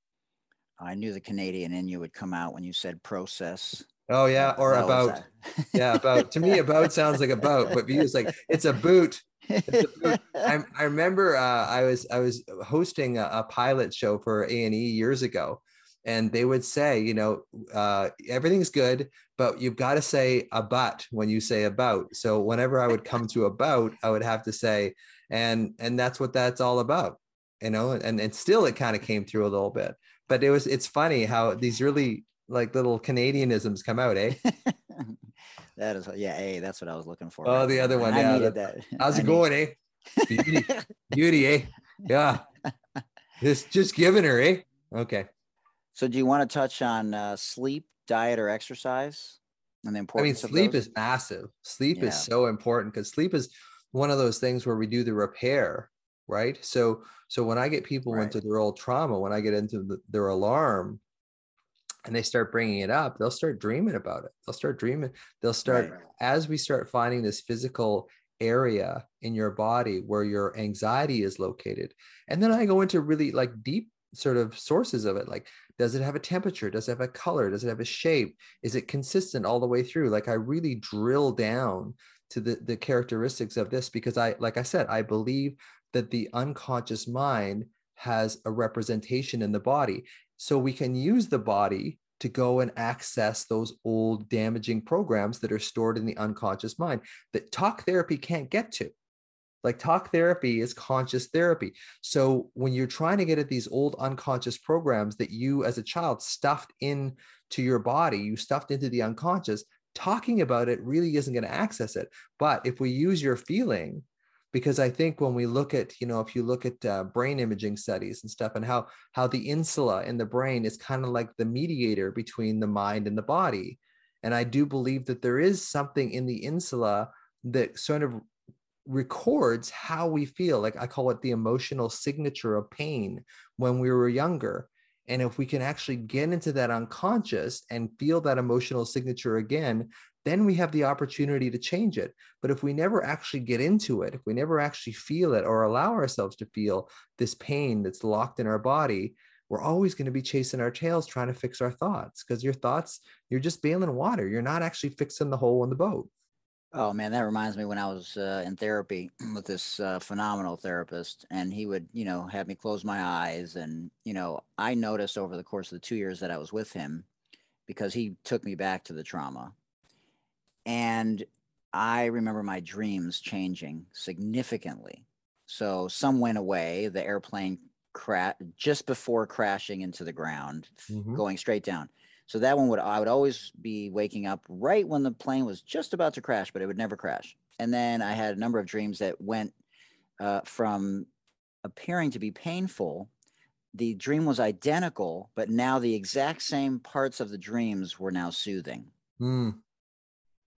I knew the Canadian in you would come out when you said process. Oh yeah, or That about. yeah, about. To me, about sounds like a boat, but you was like it's a boot. It's a boot. I, I remember uh, I was I was hosting a, a pilot show for A and E years ago, and they would say, you know, uh, everything's good, but you've got to say about when you say about. So whenever I would come to about, I would have to say, and and that's what that's all about, you know. And and still, it kind of came through a little bit, but it was it's funny how these really like little Canadianisms come out, eh? that is, yeah, hey, that's what I was looking for. Oh, right the other one, I yeah, needed that- that. How's I it going, eh? Beauty, beauty, eh? Yeah. Just just giving her, eh? Okay. So, do you want to touch on uh, sleep, diet, or exercise, and the I mean, importance of sleep is massive. Sleep Yeah. is so important because sleep is one of those things where we do the repair, right? So so when I get people Right. into their old trauma, when I get into the, their alarm and they start bringing it up, they'll start dreaming about it. They'll start dreaming. They'll start Right. as we start finding this physical area in your body where your anxiety is located. And then I go into really like deep sort of sources of it. Like, does it have a temperature? Does it have a color? Does it have a shape? Is it consistent all the way through? Like I really drill down to the, the characteristics of this because I, like I said, I believe that the unconscious mind has a representation in the body. So we can use the body to go and access those old damaging programs that are stored in the unconscious mind that talk therapy can't get to. Like talk therapy is conscious therapy. So when you're trying to get at these old unconscious programs that you as a child stuffed into your body, you stuffed into the unconscious, talking about it really isn't going to access it. But if we use your feeling, because I think when we look at, you know, if you look at uh, brain imaging studies and stuff, and how how the insula in the brain is kind of like the mediator between the mind and the body, and I do believe that there is something in the insula that sort of records how we feel. Like I call it the emotional signature of pain when we were younger. And if we can actually get into that unconscious and feel that emotional signature again, then we have the opportunity to change it. But if we never actually get into it, if we never actually feel it or allow ourselves to feel this pain that's locked in our body, we're always going to be chasing our tails trying to fix our thoughts because your thoughts, you're just bailing water. You're not actually fixing the hole in the boat. Oh man, that reminds me when I was uh, in therapy with this uh, phenomenal therapist, and he would, you know, have me close my eyes, and you know, I noticed over the course of the two years that I was with him, because he took me back to the trauma, and I remember my dreams changing significantly. So some went away. The airplane cra- just before crashing into the ground, Mhm. going straight down. So that one would I would always be waking up right when the plane was just about to crash, but it would never crash. And then I had a number of dreams that went uh, from appearing to be painful. The dream was identical, but now the exact same parts of the dreams were now soothing. Mm,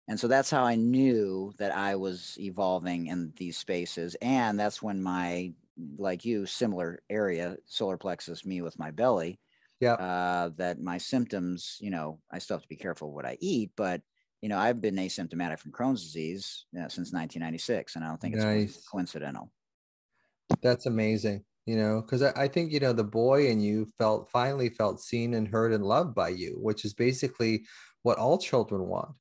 And so that's how I knew that I was evolving in these spaces. And that's when my, like you, similar area, solar plexus, me with my belly, Yeah. uh, that my symptoms, you know, I still have to be careful what I eat, but, you know, I've been asymptomatic from Crohn's disease uh, since 1996. And I don't think it's Nice. coincidental. That's amazing. You know, because I, I think, you know, the boy in you felt finally felt seen and heard and loved by you, which is basically what all children want.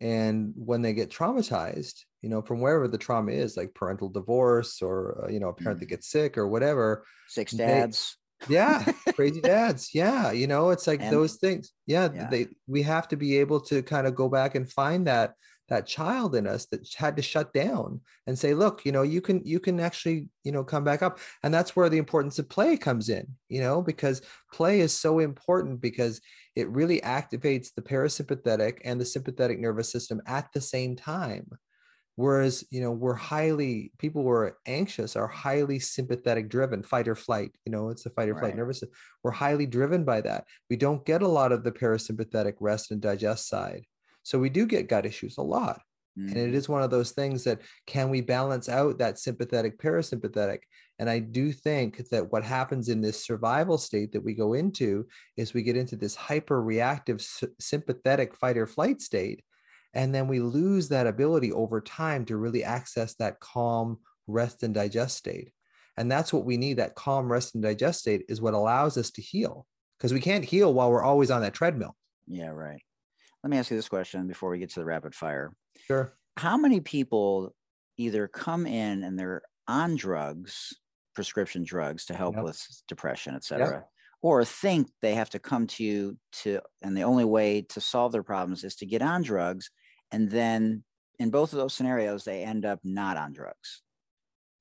And when they get traumatized, you know, from wherever the trauma is, like parental divorce or, uh, you know, a parent that Mhm. gets sick or whatever. Six They- dads. Yeah. crazy dads. Yeah. You know, it's like And- those things. Yeah, Yeah. They, we have to be able to kind of go back and find that that child in us that had to shut down and say look you know you can you can actually you know come back up and that's where the importance of play comes in you know because play is so important because it really activates the parasympathetic and the sympathetic nervous system at the same time Whereas, you know, we're highly, people who are anxious are highly sympathetic driven, fight or flight. You know, it's the fight or flight nervous system. We're highly driven by that. We don't get a lot of the parasympathetic rest and digest side. So we do get gut issues a lot. And it Mhm. is one of those things that can we balance out that sympathetic parasympathetic? And I do think that what happens in this survival state that we go into is we get into this hyper reactive sympathetic fight or flight state. And then we lose that ability over time to really access that calm rest and digest state. And that's what we need that calm rest and digest state is what allows us to heal because we can't heal while we're always on that treadmill. Yeah, right. Let me ask you this question before we get to the rapid fire. Sure. How many people either come in and they're on drugs, prescription drugs to help Yep. with depression, et cetera, or think they have to come to you to, and the only way to solve their problems is to get on drugs. And then in both of those scenarios, they end up not on drugs.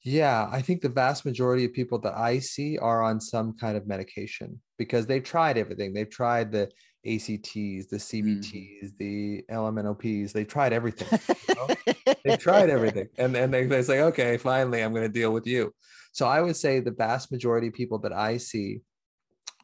Yeah, I think the vast majority of people that I see are on some kind of medication because they've tried everything. They've tried the ACTs, the mm. CBTs, the LMNOPs. They've tried everything. They've tried everything. And then they, they say, okay, finally, I'm going to deal with you. So I would say the vast majority of people that I see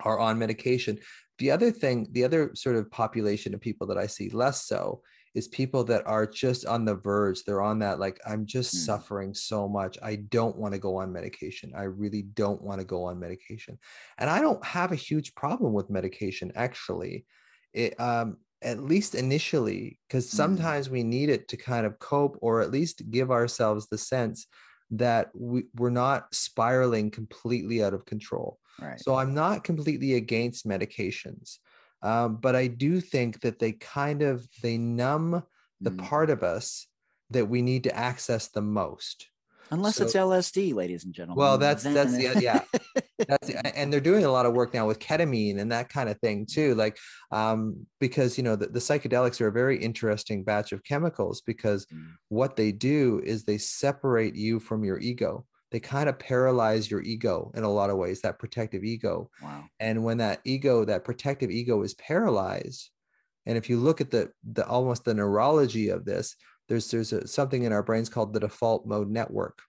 are on medication. The other thing, the other sort of population of people that I see less so is people that are just on the verge. They're on that, like, I'm just Mm. suffering so much. I don't want to go on medication. I really don't want to go on medication. And I don't have a huge problem with medication, actually. It, um, at least initially, because Mhm. sometimes we need it to kind of cope or at least give ourselves the sense that we, we're not spiraling completely out of control. Right. So I'm not completely against medications, um, but I do think that they kind of they numb the Mm. part of us that we need to access the most. Unless it's LSD, ladies and gentlemen. Well, that's that's the yeah. That's the- and they're doing a lot of work now with ketamine and that kind of thing too. Like um, because you know the, the psychedelics are a very interesting batch of chemicals because Mm. what they do is they separate you from your ego. They kind of paralyze your ego in a lot of ways, that protective ego. wow. and when that ego that protective ego is paralyzed and if you look at the the almost the neurology of this there's there's a, something in our brains called the default mode network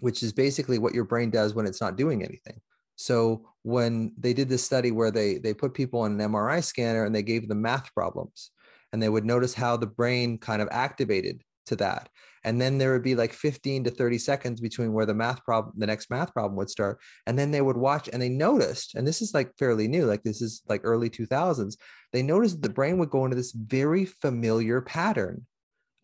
which is basically what your brain does when it's not doing anything so when they did this study where they they put people on an mri scanner and they gave them math problems and they would notice how the brain kind of activated to that and then there would be like 15 to 30 seconds between where the math problem the next math problem would start and then they would watch and they noticed and this is like fairly new like this is like early 2000s they noticed that the brain would go into this very familiar pattern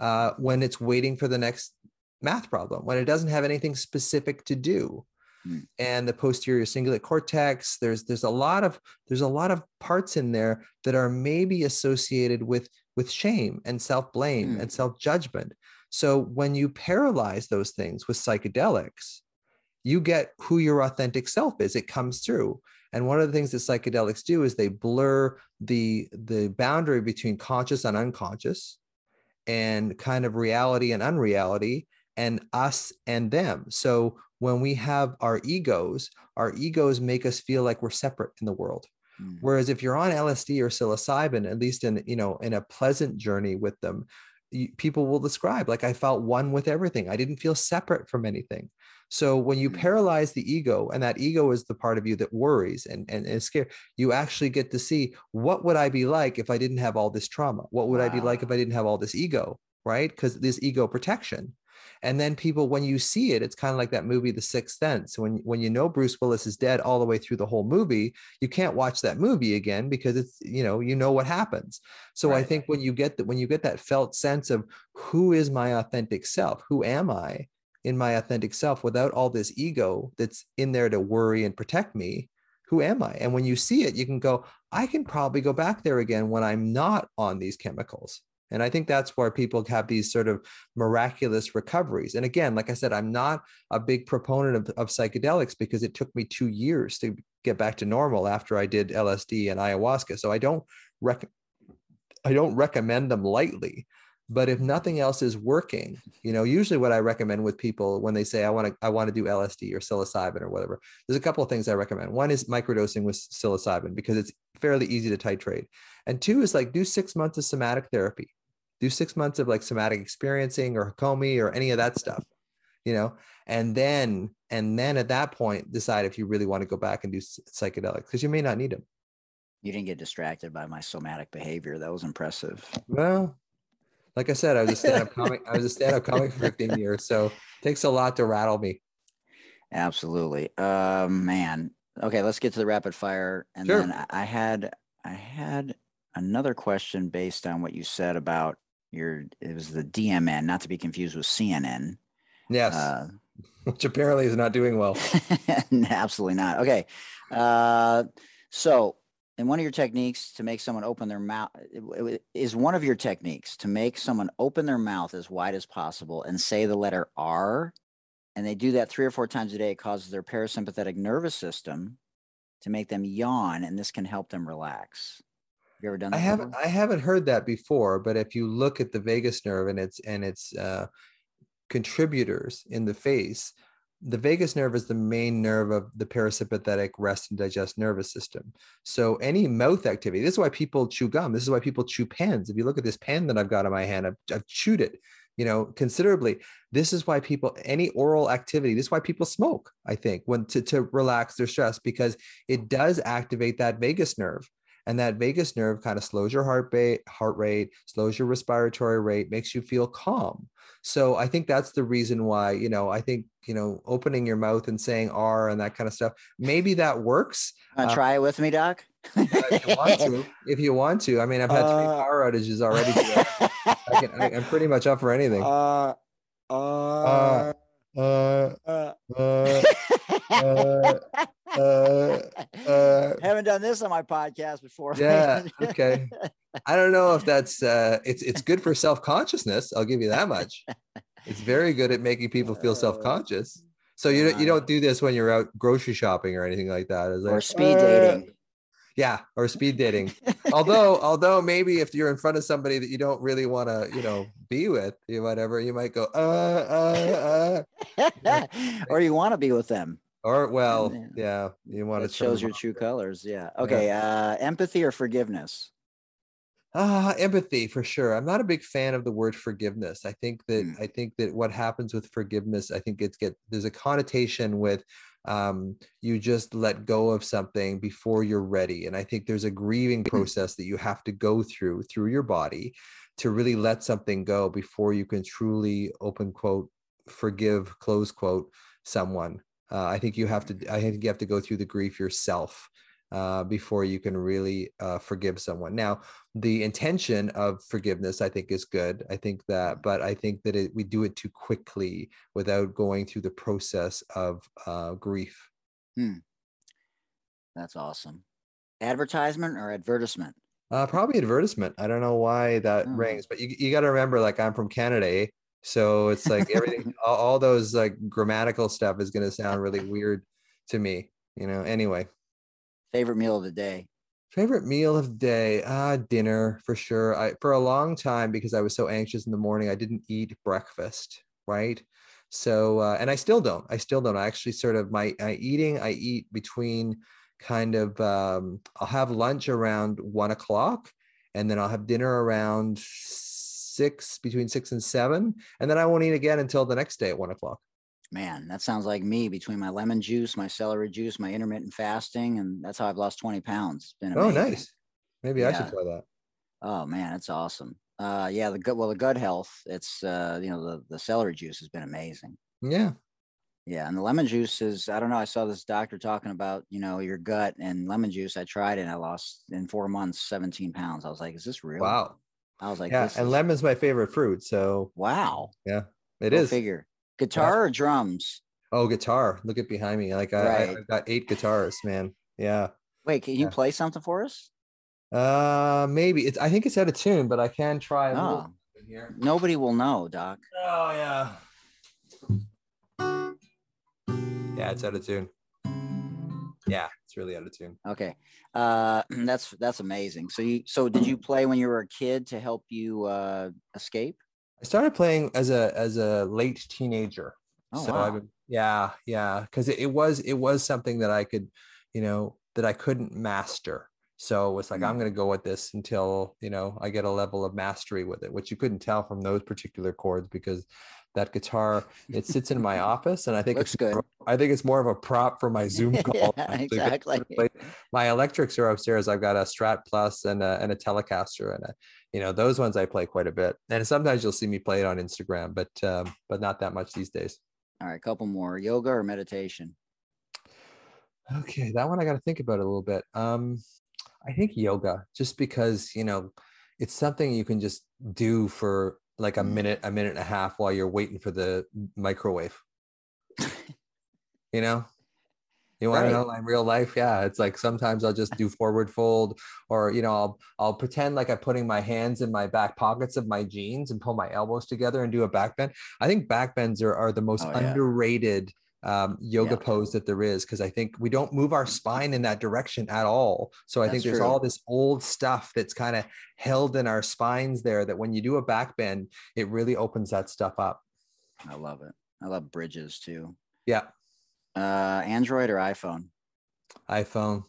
uh, when it's waiting for the next math problem when it doesn't have anything specific to do Hmm. and the posterior cingulate cortex there's there's a lot of there's a lot of parts in there that are maybe associated with with shame and self-blame Hmm. and self-judgment so when you paralyze those things with psychedelics you get who your authentic self is. It comes through. And one of the things that psychedelics do is they blur the the boundary between conscious and unconscious and kind of reality and unreality and us and them. So when we have our egos our egos make us feel like we're separate in the world. Mm. whereas if you're on lsd or psilocybin at least in you know in a pleasant journey with them people will describe like i felt one with everything. I didn't feel separate from anything. So when you Mm. paralyze the ego and that ego is the part of you that worries and, and is scared you actually get to see what would i be like if i didn't have all this trauma? What would i be like if i didn't have all this ego? Right? Because this ego protection and then people when you see it it's kind of like that movie the sixth sense. When when you know bruce willis is dead all the way through the whole movie you can't watch that movie again because it's you know you know what happens. So i think when you get that when you get that felt sense of who is my authentic self? Who am i in my authentic self without all this ego that's in there to worry and protect me? Who am i? And when you see it you can go i can probably go back there again when i'm not on these chemicals and i think that's where people have these sort of miraculous recoveries. And again like i said i'm not a big proponent of, of psychedelics because it took me two years to get back to normal after i did lsd and ayahuasca. So i don't rec- i don't recommend them lightly. But if nothing else is working you know usually what i recommend with people when they say i want to i want to do lsd or psilocybin or whatever there's a couple of things i recommend. One is microdosing with psilocybin because it's fairly easy to titrate. And two is like do six months of somatic therapy do six months of like somatic experiencing or Hakomi or any of that stuff, you know, and then and then at that point decide if you really want to go back and do psychedelics because you may not need them. You didn't get distracted by my somatic behavior. That was impressive. Well, like I said, I was a stand-up comic. I was a stand-up comic for 15 years, so it takes a lot to rattle me. Absolutely. Uh, man. Okay, let's get to the rapid fire. And Sure. then I- I had I had another question based on what you said about your it was the DMN, not to be confused with CNN. Yes, Uh, which apparently is not doing well. absolutely not. Okay. Uh, so in one of your techniques to make someone open their mouth is one of your techniques to make someone open their mouth as wide as possible and say the letter R. And they do that three or four times a day. It causes their parasympathetic nervous system to make them yawn, and this can help them relax. You ever done that? I haven't before? I haven't heard that before, but if you look at the vagus nerve and its and its uh, contributors in the face, the vagus nerve is the main nerve of the parasympathetic rest and digest nervous system. So any mouth activity, this is why people chew gum. This is why people chew pens. If you look at this pen that I've got in my hand, I've, I've chewed it, you know, considerably. This is why people any oral activity. This is why people smoke. I think when to to relax their stress because it does activate that vagus nerve and that vagus nerve kind of slows your heart rate heart rate slows your respiratory rate makes you feel calm. So i think that's the reason why you know i think you know opening your mouth and saying r and that kind of stuff maybe that works uh, try it with me, Doc? if you want to if you want to. I mean i've had three Uh, power outages already. I i'm pretty much up for anything. Uh, Uh, uh, uh, uh, uh, uh, uh, Haven't done this on my podcast before. Yeah, okay. I don't know if that's uh it's it's good for self-consciousness, I'll give you that much. It's very good at making people feel Uh, self-conscious. So you don't you don't do this when you're out grocery shopping or anything like that. It's or like, speed "Uh," dating. Yeah, or speed dating. although although maybe if you're in front of somebody that you don't really want to, you know, be with, you whatever, you might go uh uh uh or you want to be with them. Or well, Yeah. yeah, you want to That shows your true colors. Yeah. Okay. Uh, empathy or forgiveness. Ah, empathy for sure. I'm not a big fan of the word forgiveness. I think that Mm. I think that what happens with forgiveness, I think it's get there's a connotation with um you just let go of something before you're ready. And I think there's a grieving process that you have to go through through your body to really let something go before you can truly open quote forgive close quote someone. Uh, I think you have to I think you have to go through the grief yourself uh, before you can really uh, forgive someone. Now, the intention of forgiveness i think is good i think that but i think that it, we do it too quickly without going through the process of uh, grief That's awesome. Advertisement or advertisement? uh, probably advertisement i don't know why that Mm. rings but you, you got to remember like i'm from canada eh? So it's like everything all, all those like grammatical stuff is going to sound really weird to me you know anyway Favorite meal of the day? Favorite meal of the day? Ah, dinner for sure. I for a long time because I was so anxious in the morning, I didn't eat breakfast, right? So uh, and I still don't. I still don't. I actually sort of my I eating. I eat between kind of. Um, I'll have lunch around one o'clock, and then I'll have dinner around six between six and seven, and then I won't eat again until the next day at one o'clock. Man, that sounds like me between my lemon juice, my celery juice, my intermittent fasting, and that's how I've lost 20 pounds. It's been Oh, nice. Maybe I should try that. Oh man, it's awesome. Uh, yeah, the gut. Well, the gut health. It's uh, you know, the the celery juice has been amazing. Yeah. Yeah, and the lemon juice is. I don't know. I saw this doctor talking about you know your gut and lemon juice. I tried it. and I lost in four months 17 pounds. I was like, is this real? Wow. I was like, yeah, and is- lemon's my favorite fruit, so Wow. yeah, it Go is. Figure. Guitar or drums? Oh, guitar! Look at behind me. Like I, I, Right. I've got eight guitars, man. Yeah. Wait, can you Yeah. play something for us? Uh, maybe it's. I think it's out of tune, but I can try a little Oh, here. nobody will know, Doc. Oh yeah. Yeah, it's out of tune. Yeah, it's really out of tune. Okay. Uh, that's that's amazing. So you so did you play when you were a kid to help you uh escape? I started playing as a as a late teenager. Oh, so wow. I've been, yeah, yeah, because it, it was it was something that I could, you know, that I couldn't master. So it's like Mm. I'm going to go with this until you know I get a level of mastery with it, which you couldn't tell from those particular chords because that guitar it sits in my office, and I think Looks it's good. more- I think it's more of a prop for my Zoom call. Yeah, exactly. My electrics are upstairs. I've got a Strat Plus and a, and a Telecaster, and a, you know those ones I play quite a bit. And sometimes you'll see me play it on Instagram, but um, but not that much these days. All right, a couple more. Yoga or meditation? Okay, that one I got to think about a little bit. Um, I think yoga, just because you know, it's something you can just do for like a minute, a minute and a half while you're waiting for the microwave. you know, you want Right. to know like real life? Yeah, it's like sometimes I'll just do forward fold, or you know, I'll I'll pretend like I'm putting my hands in my back pockets of my jeans and pull my elbows together and do a back bend. I think back bends are, are the most Oh, yeah. underrated um, yoga Yeah. pose that there is because I think we don't move our spine in that direction at all. So I think there's true. all this old stuff that's kind of held in our spines there that when you do a back bend, it really opens that stuff up. I love it. I love bridges too. Yeah, Uh, Android or iPhone? iPhone.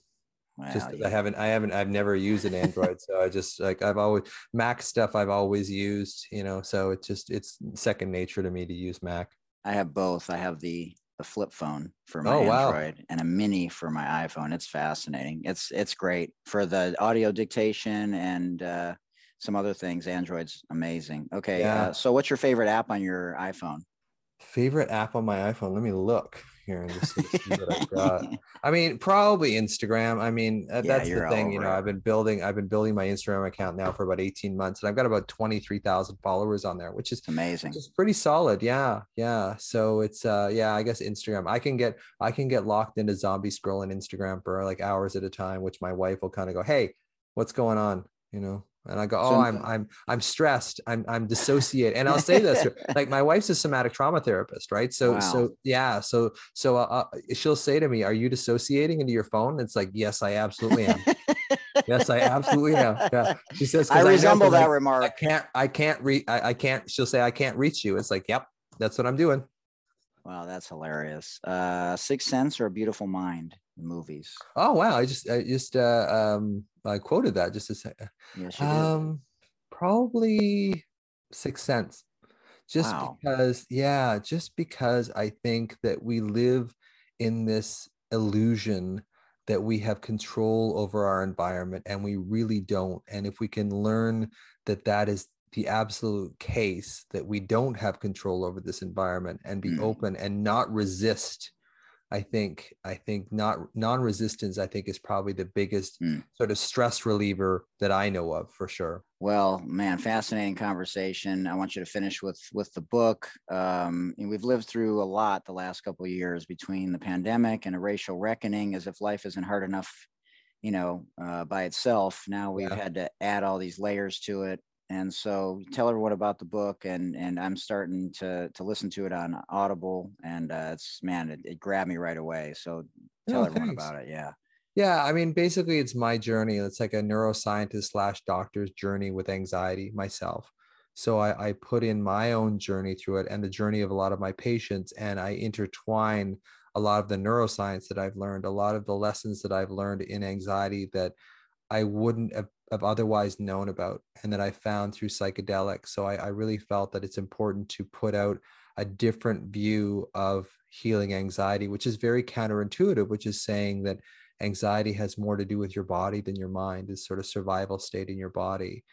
just yeah. I haven't, I haven't, I've never used an Android, so I just like I've always Mac stuff. I've always used, you know, so it's just it's second nature to me to use Mac. I have both. I have the the flip phone for my Oh, wow. Android and a mini for my iPhone. It's fascinating. It's it's great for the audio dictation and uh, some other things. Android's amazing. Okay, Yeah. uh, so what's your favorite app on your iPhone? Favorite app on my iPhone? Let me look here and just see what I've got. I mean, probably Instagram. I mean, uh, Yeah, that's the thing. You know. I've been building, I've been building my Instagram account now for about 18 months, and I've got about 23,000 followers on there, which is amazing. It's pretty solid. Yeah, yeah. So it's uh, yeah, I guess Instagram. I can get, I can get locked into zombie scrolling Instagram for like hours at a time, which my wife will kind of go, "Hey, what's going on?" You know. And I go, oh, I'm I'm I'm stressed. I'm I'm dissociated. And I'll say this, like my wife's a somatic trauma therapist, right? So Wow. so yeah, so so uh, uh, she'll say to me, "Are you dissociating into your phone?" It's like, yes, I absolutely am. yes, I absolutely am. Yeah, she says, I resemble 'cause that I- I can't, I can't read, I, I can't, she'll say, I can't reach you. It's like, yep, that's what I'm doing. Wow, that's hilarious. Uh, Sixth Sense or A Beautiful Mind? The movies. Oh, wow. I just, I just, uh, um, I quoted that just a second. Yes, you did. Um, probably Sixth Sense. Just Wow. because, yeah, just because I think that we live in this illusion that we have control over our environment and we really don't. And if we can learn that that is the absolute case, that we don't have control over this environment and be Mm. open and not resist. I think I think not non-resistance I think is probably the biggest Mm. sort of stress reliever that I know of for sure. Well, man, fascinating conversation. I want you to finish with with the book. Um, and we've lived through a lot the last couple of years between the pandemic and a racial reckoning, as if life isn't hard enough, you know, uh, by itself. Now we've Yeah. had to add all these layers to it. And so, tell everyone about the book, and and I'm starting to to listen to it on Audible, and uh, it's man, it, it grabbed me right away. So tell Oh, everyone thanks. about it. Yeah. Yeah, I mean, basically, it's my journey. It's like a neuroscientist slash doctor's journey with anxiety myself. So I, I put in my own journey through it and the journey of a lot of my patients, and I intertwine a lot of the neuroscience that I've learned, a lot of the lessons that I've learned in anxiety that I wouldn't have, have otherwise known about and that I found through psychedelics. So I, I really felt that it's important to put out a different view of healing anxiety, which is very counterintuitive, which is saying that anxiety has more to do with your body than your mind is sort of survival state in your body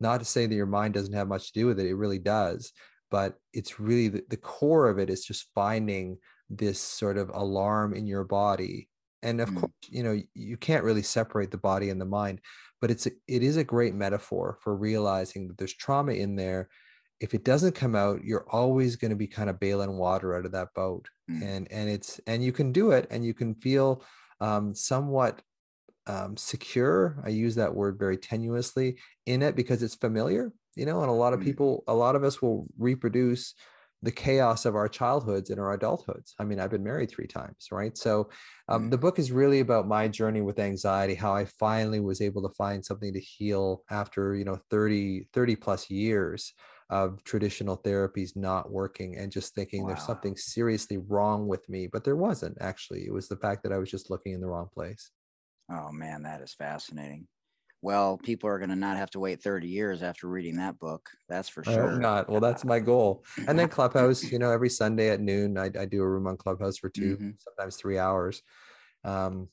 not to say that your mind doesn't have much to do with it it really does but it's really the, the core of it is just finding this sort of alarm in your body and of Mm. course you know you can't really separate the body and the mind but it's a, it is a great metaphor for realizing that there's trauma in there if it doesn't come out you're always going to be kind of bailing water out of that boat Mm. and and it's and you can do it and you can feel um, somewhat um, secure. I use that word very tenuously in it because it's familiar, you know, and a lot of Mm. people, a lot of us will reproduce the chaos of our childhoods and our adulthoods. I mean, I've been married three times, right? So um, Mm. the book is really about my journey with anxiety, how I finally was able to find something to heal after, you know, 30, 30 plus years of traditional therapies not working and just thinking there's something seriously wrong with me, but there wasn't actually. It was the fact that I was just looking in the wrong place. Oh man, that is fascinating. Well, people are going to not have to wait 30 years after reading that book. That's for sure. not. Well, that's my goal. And then Clubhouse, you know, every Sunday at noon, I, I do a room on Clubhouse for 2 Mhm. sometimes three hours. Um,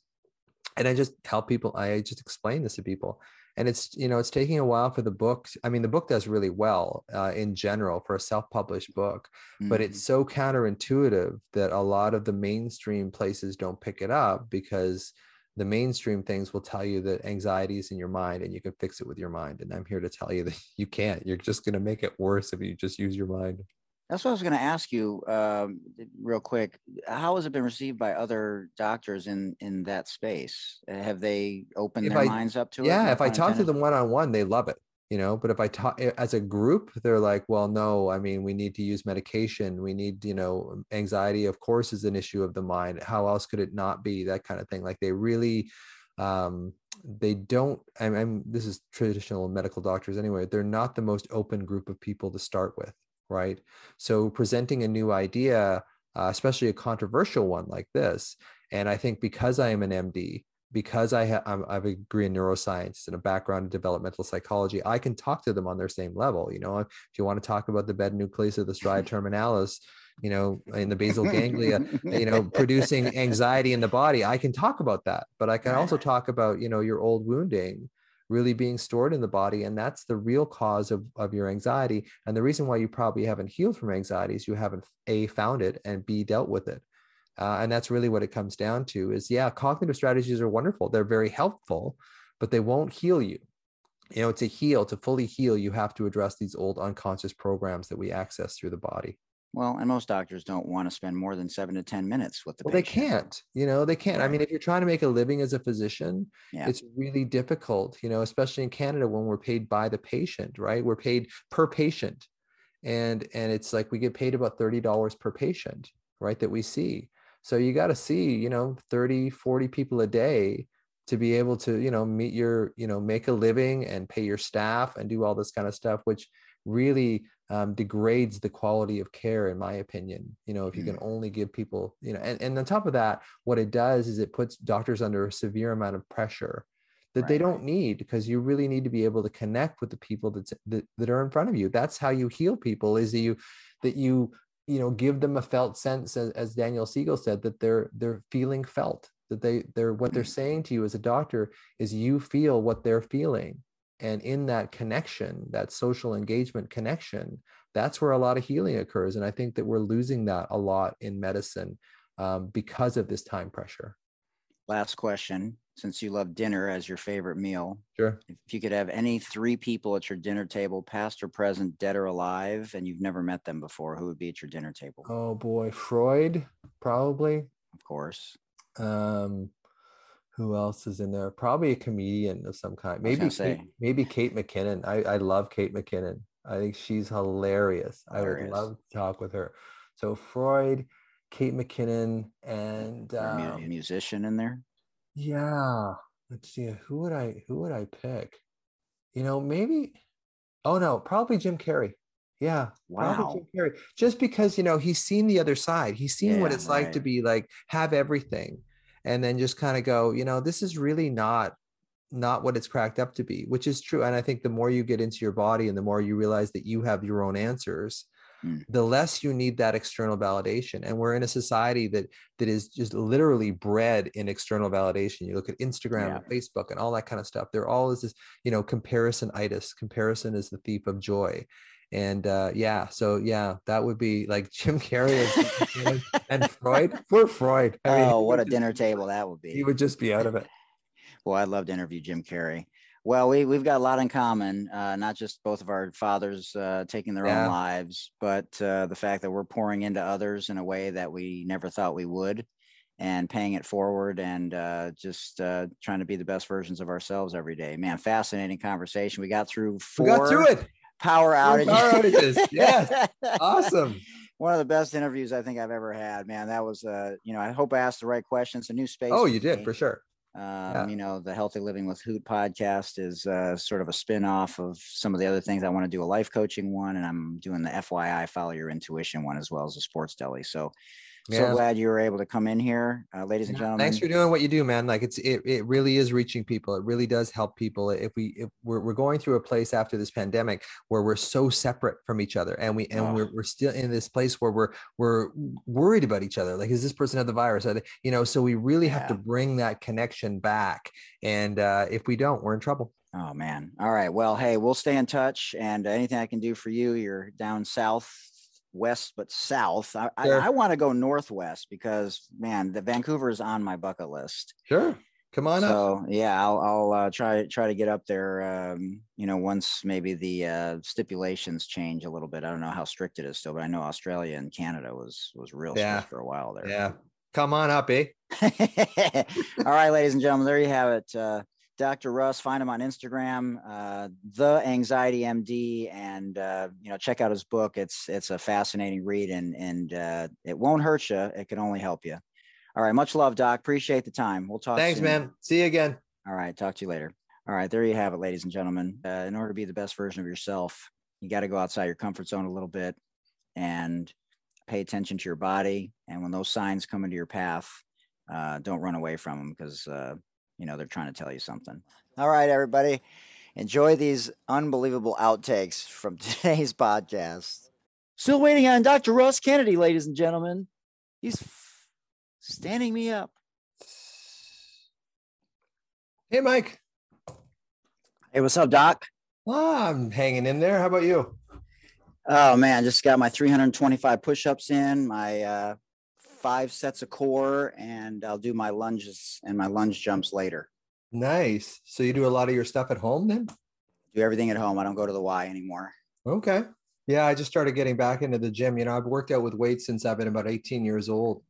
and I just tell people, I just explain this to people. And it's, you know, it's taking a while for the book. I mean, the book does really well uh, in general for a self published book, but Mhm. it's so counterintuitive that a lot of the mainstream places don't pick it up because the mainstream things will tell you that anxiety is in your mind and you can fix it with your mind. And I'm here to tell you that you can't. You're just going to make it worse if you just use your mind. That's what I was going to ask you, um, real quick. How has it been received by other doctors in in that space? Have they opened If their I- minds up to it? yeah if i talk to them one-on-one they love it you know but if i talk as a group they're like well no i mean we need to use medication. We need you know anxiety of course is an issue of the mind. How else could it not be? That kind of thing. Like they really um they don't I'm, I'm this is traditional medical doctors anyway they're not the most open group of people to start with right? So presenting a new idea uh, especially a controversial one like this and i think because i am an md because I, ha- I'm, have a degree in neuroscience and a background in developmental psychology, I can talk to them on their same level. You know, if you want to talk about the bed nucleus of the stria terminalis, you know, in the basal ganglia, you know, producing anxiety in the body, I can talk about that. But I can also talk about, you know, your old wounding really being stored in the body. And that's the real cause of, of your anxiety. And the reason why you probably haven't healed from anxiety is you haven't A, found it and B, dealt with it. Uh, and that's really what it comes down to is yeah, cognitive strategies are wonderful. They're very helpful, but they won't heal you. You know, to heal, to fully heal, you have to address these old unconscious programs that we access through the body. Well, and most doctors don't want to spend more than seven to ten minutes with the Well, they can't, you know, they can't. I mean, if you're trying to make a living as a physician, Yeah. it's really difficult, you know, especially in Canada when we're paid by the patient, right? We're paid per patient. And and it's like we get paid about $30 per patient, right? That we see. So you got to see, you know, 30, 40 people a day to be able to, you know, meet your, you know, make a living and pay your staff and do all this kind of stuff, which really um, degrades the quality of care, in my opinion. You know, if you can only give people, you know, and, and on top of that, what it does is it puts doctors under a severe amount of pressure that they don't need because you really need to be able to connect with the people that's, that that are in front of you. That's how you heal people is that you that you you know give them a felt sense as, as Daniel Siegel said that they're they're feeling felt that they they're what they're saying to you as a doctor is you feel what they're feeling. And in that connection that social engagement connection that's where a lot of healing occurs. And i think that we're losing that a lot in medicine um, because of this time pressure. Last question. Since you love dinner as your favorite meal, sure. If you could have any three people at your dinner table, past or present, dead or alive, and you've never met them before, who would be at your dinner table? oh boy. Freud probably. Of course. um who else is in there? Probably a comedian of some kind. Maybe kate, maybe kate mckinnon. I, I love kate mckinnon. I think she's hilarious. I would love to talk with her. So freud kate mckinnon and there a um, musician in there. Yeah let's see who would i who would i pick? You know maybe oh no probably jim carrey. Yeah Wow. jim carrey just because you know he's seen the other side. He's seen what Yeah, it's like to be like have everything and then just kind of go you know this is really not not what it's cracked up to be which is true. And i think the more you get into your body and the more you realize that you have your own answers Mm. the less you need that external validation and we're in a society that that is just literally bred in external validation you look at instagram Yeah. and facebook and all that kind of stuff they're all is this you know comparisonitis comparison is the thief of joy and uh yeah so yeah that would be like jim carrey and, freud poor freud I mean, oh, what a dinner table that would be. he would just be out of it Well, I'd love to interview Jim Carrey. Well, we, we've got a lot in common, uh, not just both of our fathers uh, taking their Yeah. own lives, but uh, the fact that we're pouring into others in a way that we never thought we would and paying it forward and uh, just uh, trying to be the best versions of ourselves every day. Man, fascinating conversation. We got through four we got through it power outages. power outages. Yes. awesome One of the best interviews I think I've ever had, man. That was, uh, you know, I hope I asked the right questions. A new space. oh you did me. for sure Um, Yeah. You know, the Healthy Living with Hoot podcast is uh, sort of a spin off of some of the other things. I want to do a life coaching one, and I'm doing the FYI Follow Your Intuition one as well as a sports deli. So So glad you were able to come in here, uh, ladies and gentlemen. Thanks for doing what you do, man. Like it's it, it really is reaching people. It really does help people. If we if we're, we're going through a place after this pandemic where we're so separate from each other and we and Oh. we're, we're still in this place where we're we're worried about each other. Like, is this person have the virus? They, you know, so we really have to bring that connection back. And uh, if we don't, we're in trouble. Oh man. All right. Well, hey, we'll stay in touch and anything I can do for you, you're down south west but south. I Sure. I, I want to go northwest because man, the Vancouver is on my bucket list. Sure. Come on up. So yeah, I'll I'll uh, try try to get up there. Um, you know, once maybe the uh, stipulations change a little bit. I don't know how strict it is still, but I know Australia and Canada was was real Yeah. strict for a while there. Yeah. Come on up, eh? All right, ladies and gentlemen, there you have it. Uh, Dr. Russ, find him on Instagram, uh, the Anxiety MD, and uh, you know check out his book. It's it's a fascinating read, and and uh, it won't hurt you. It can only help you. All right, much love, Doc. Appreciate the time. We'll talk. Thanks, soon. man. See you again. All right, talk to you later. All right, there you have it, ladies and gentlemen. Uh, in order to be the best version of yourself, you got to go outside your comfort zone a little bit and pay attention to your body. And when those signs come into your path, uh, don't run away from them because uh, you know they're trying to tell you something. All right, everybody, enjoy these unbelievable outtakes from today's podcast. Still waiting on Dr. Russ Kennedy, ladies and gentlemen. He's f- standing me up. Hey, Mike. Hey, what's up, Doc? Ah, I'm hanging in there. How about you? Oh man, just got my 325 push-ups in, my uh, five sets of core, and I'll do my lunges and my lunge jumps later. Nice. So you do a lot of your stuff at home then? Do everything at home. I don't go to the Y anymore. Okay. Yeah, I just started getting back into the gym. You know, I've worked out with weights since I've been about 18 years old.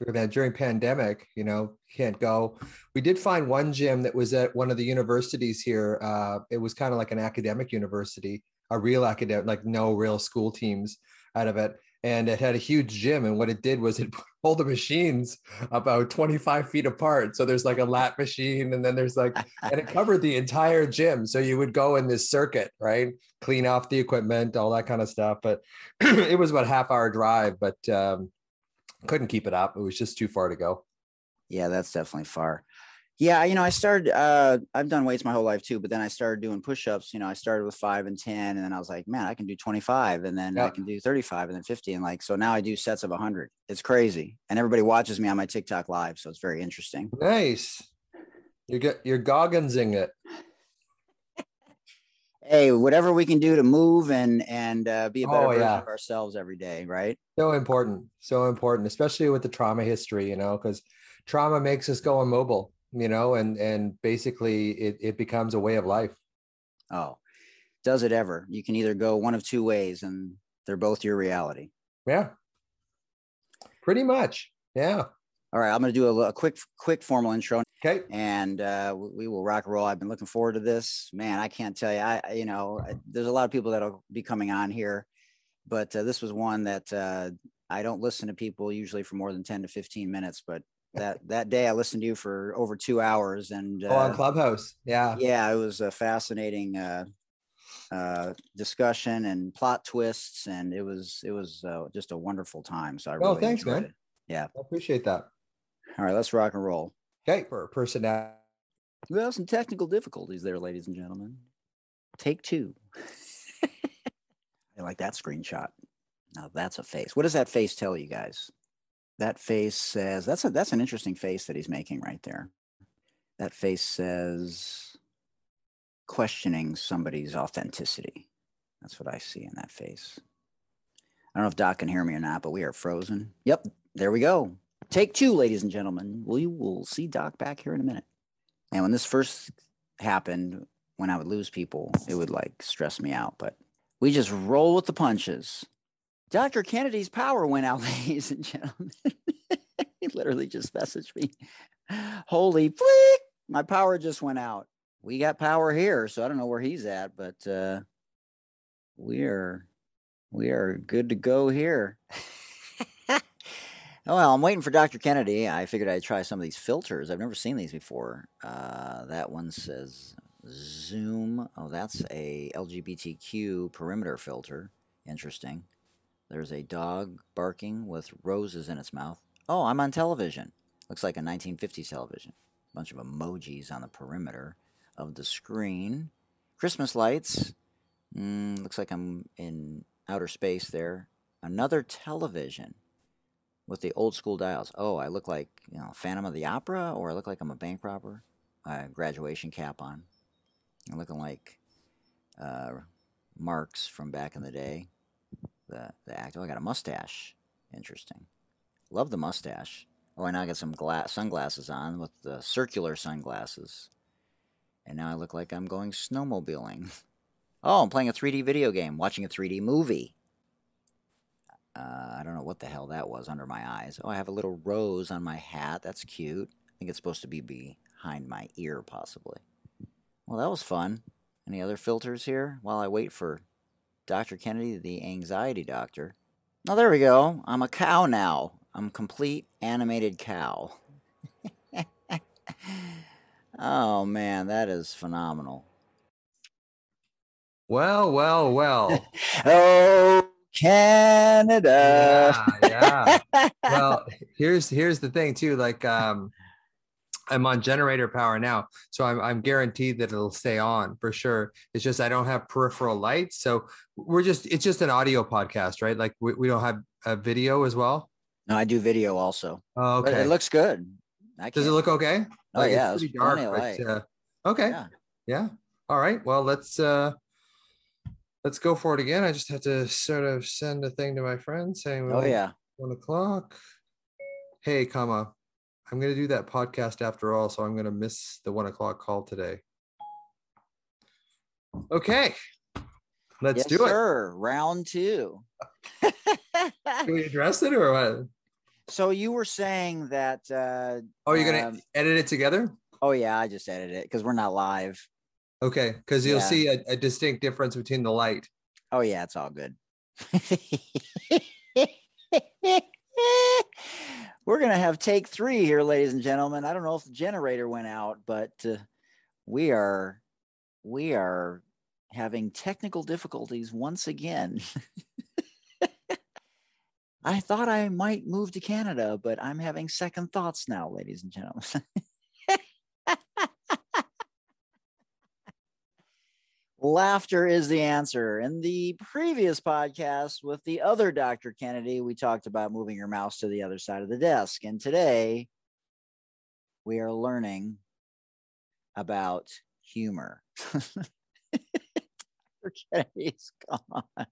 Then during pandemic, you know, can't go. We did find one gym that was at one of the universities here. Uh, it was kind of like an academic university, a real academic, like no real school teams out of it. And it had a huge gym. And what it did was it pulled the machines about 25 feet apart. So there's like a lap machine, and then there's like and it covered the entire gym. So you would go in this circuit, right? Clean off the equipment, all that kind of stuff. But it was about a half hour drive, but um, couldn't keep it up. It was just too far to go. Yeah, that's definitely far. Yeah, you know, I started. Uh, I've done weights my whole life too, but then I started doing push-ups. You know, I started with five and ten, and then I was like, man, I can do 25, and then I can do 35, and then 50, and like so now I do sets of 100. It's crazy, and everybody watches me on my TikTok live, so it's very interesting. Nice. You get you're gogginsing it. hey, whatever we can do to move and and uh, be a better Oh, version yeah. of ourselves every day, right? So important. So important, especially with the trauma history, you know, because trauma makes us go immobile, you know, and and basically it, it becomes a way of life. Oh, does it ever? You can either go one of two ways, and they're both your reality. Yeah. Pretty much. Yeah. All right, I'm going to do a, a quick quick formal intro, Okay. and uh, we will rock and roll. I've been looking forward to this, man. I can't tell you. I I- you know, there's a lot of people that'll be coming on here, but uh, this was one that uh, I don't listen to people usually for more than 10 to 15 minutes, but that that day I listened to you for over two hours, and Oh, on uh, Clubhouse. Yeah. yeah, it was a fascinating uh, uh, discussion and plot twists, and it was it was uh, just a wonderful time. So I really Oh, thanks, man. it. I appreciate that. All right, let's rock and roll. Okay. For personality. We have some technical difficulties there, ladies and gentlemen. Take two. I like that screenshot. Now that's a face. What does that face tell you guys? That face says that's a that's an interesting face that he's making right there. That face says questioning somebody's authenticity. That's what I see in that face. I don't know if Doc can hear me or not, but we are frozen. Yep, there we go. Take two, ladies and gentlemen. We will see Doc back here in a minute. And when this first happened, when I would lose people, it would like stress me out. But we just roll with the punches. Dr. Kennedy's power went out, ladies and gentlemen. he literally just messaged me. Holy flick! My power just went out. We got power here, so I don't know where he's at, but uh we are we are good to go here. well, I'm waiting for Dr. Kennedy. I figured I'd try some of these filters. I've never seen these before. Uh, that one says Zoom. Oh, that's a LGBTQ perimeter filter. Interesting. There's a dog barking with roses in its mouth. Oh, I'm on television. Looks like a 1950s television. A Bunch of emojis on the perimeter of the screen. Christmas lights. Mm, looks like I'm in outer space there. Another television with the old school dials. Oh, I look like you know Phantom of the Opera, or I look like I'm a bank robber. A graduation cap on. I'm looking like uh, Marx from back in the day. The the actor. Oh, I got a mustache. Interesting. Love the mustache. Oh, and now I got some glass sunglasses on with the circular sunglasses. And now I look like I'm going snowmobiling. Oh, I'm playing a 3D video game, watching a 3D movie. Uh, I don't know what the hell that was under my eyes. Oh, I have a little rose on my hat. That's cute. I think it's supposed to be behind my ear, possibly. Well, that was fun. Any other filters here while I wait for Dr. Kennedy, the anxiety doctor? Oh, there we go. I'm a cow now. I'm complete animated cow. oh, man, that is phenomenal. Well, well, well. oh, Canada. Yeah, yeah. well, here's here's the thing too. Like, um, I'm on generator power now, so I'm I'm guaranteed that it'll stay on for sure. It's just I don't have peripheral lights, so we're just it's just an audio podcast, right? Like we, we don't have a video as well. No, I do video also. Oh, But okay. it looks good. Does it look okay? Oh, Like, yeah, it's pretty dark. but, uh, okay. Yeah. yeah all right well let's uh let's go for it again i just have to sort of send a thing to my friend saying Oh yeah. one o'clock hey comma i'm gonna do that podcast after all so i'm gonna miss the one o'clock call today okay let's yes, do it sir. Round two. can we address it or what so you were saying that? Uh, oh you're gonna Um, edit it together oh yeah, I just edited it because we're not live. okay because you'll Yeah. see a, a distinct difference between the light Oh yeah, it's all good. We're gonna have take three here, ladies and gentlemen. I don't know if the generator went out, but uh, we are we are having technical difficulties once again. I thought I might move to Canada, but I'm having second thoughts now, ladies and gentlemen. Laughter is the answer. In the previous podcast with the other Dr. Kennedy, we talked about moving your mouse to the other side of the desk. And today we are learning about humor. Dr. Kennedy's gone.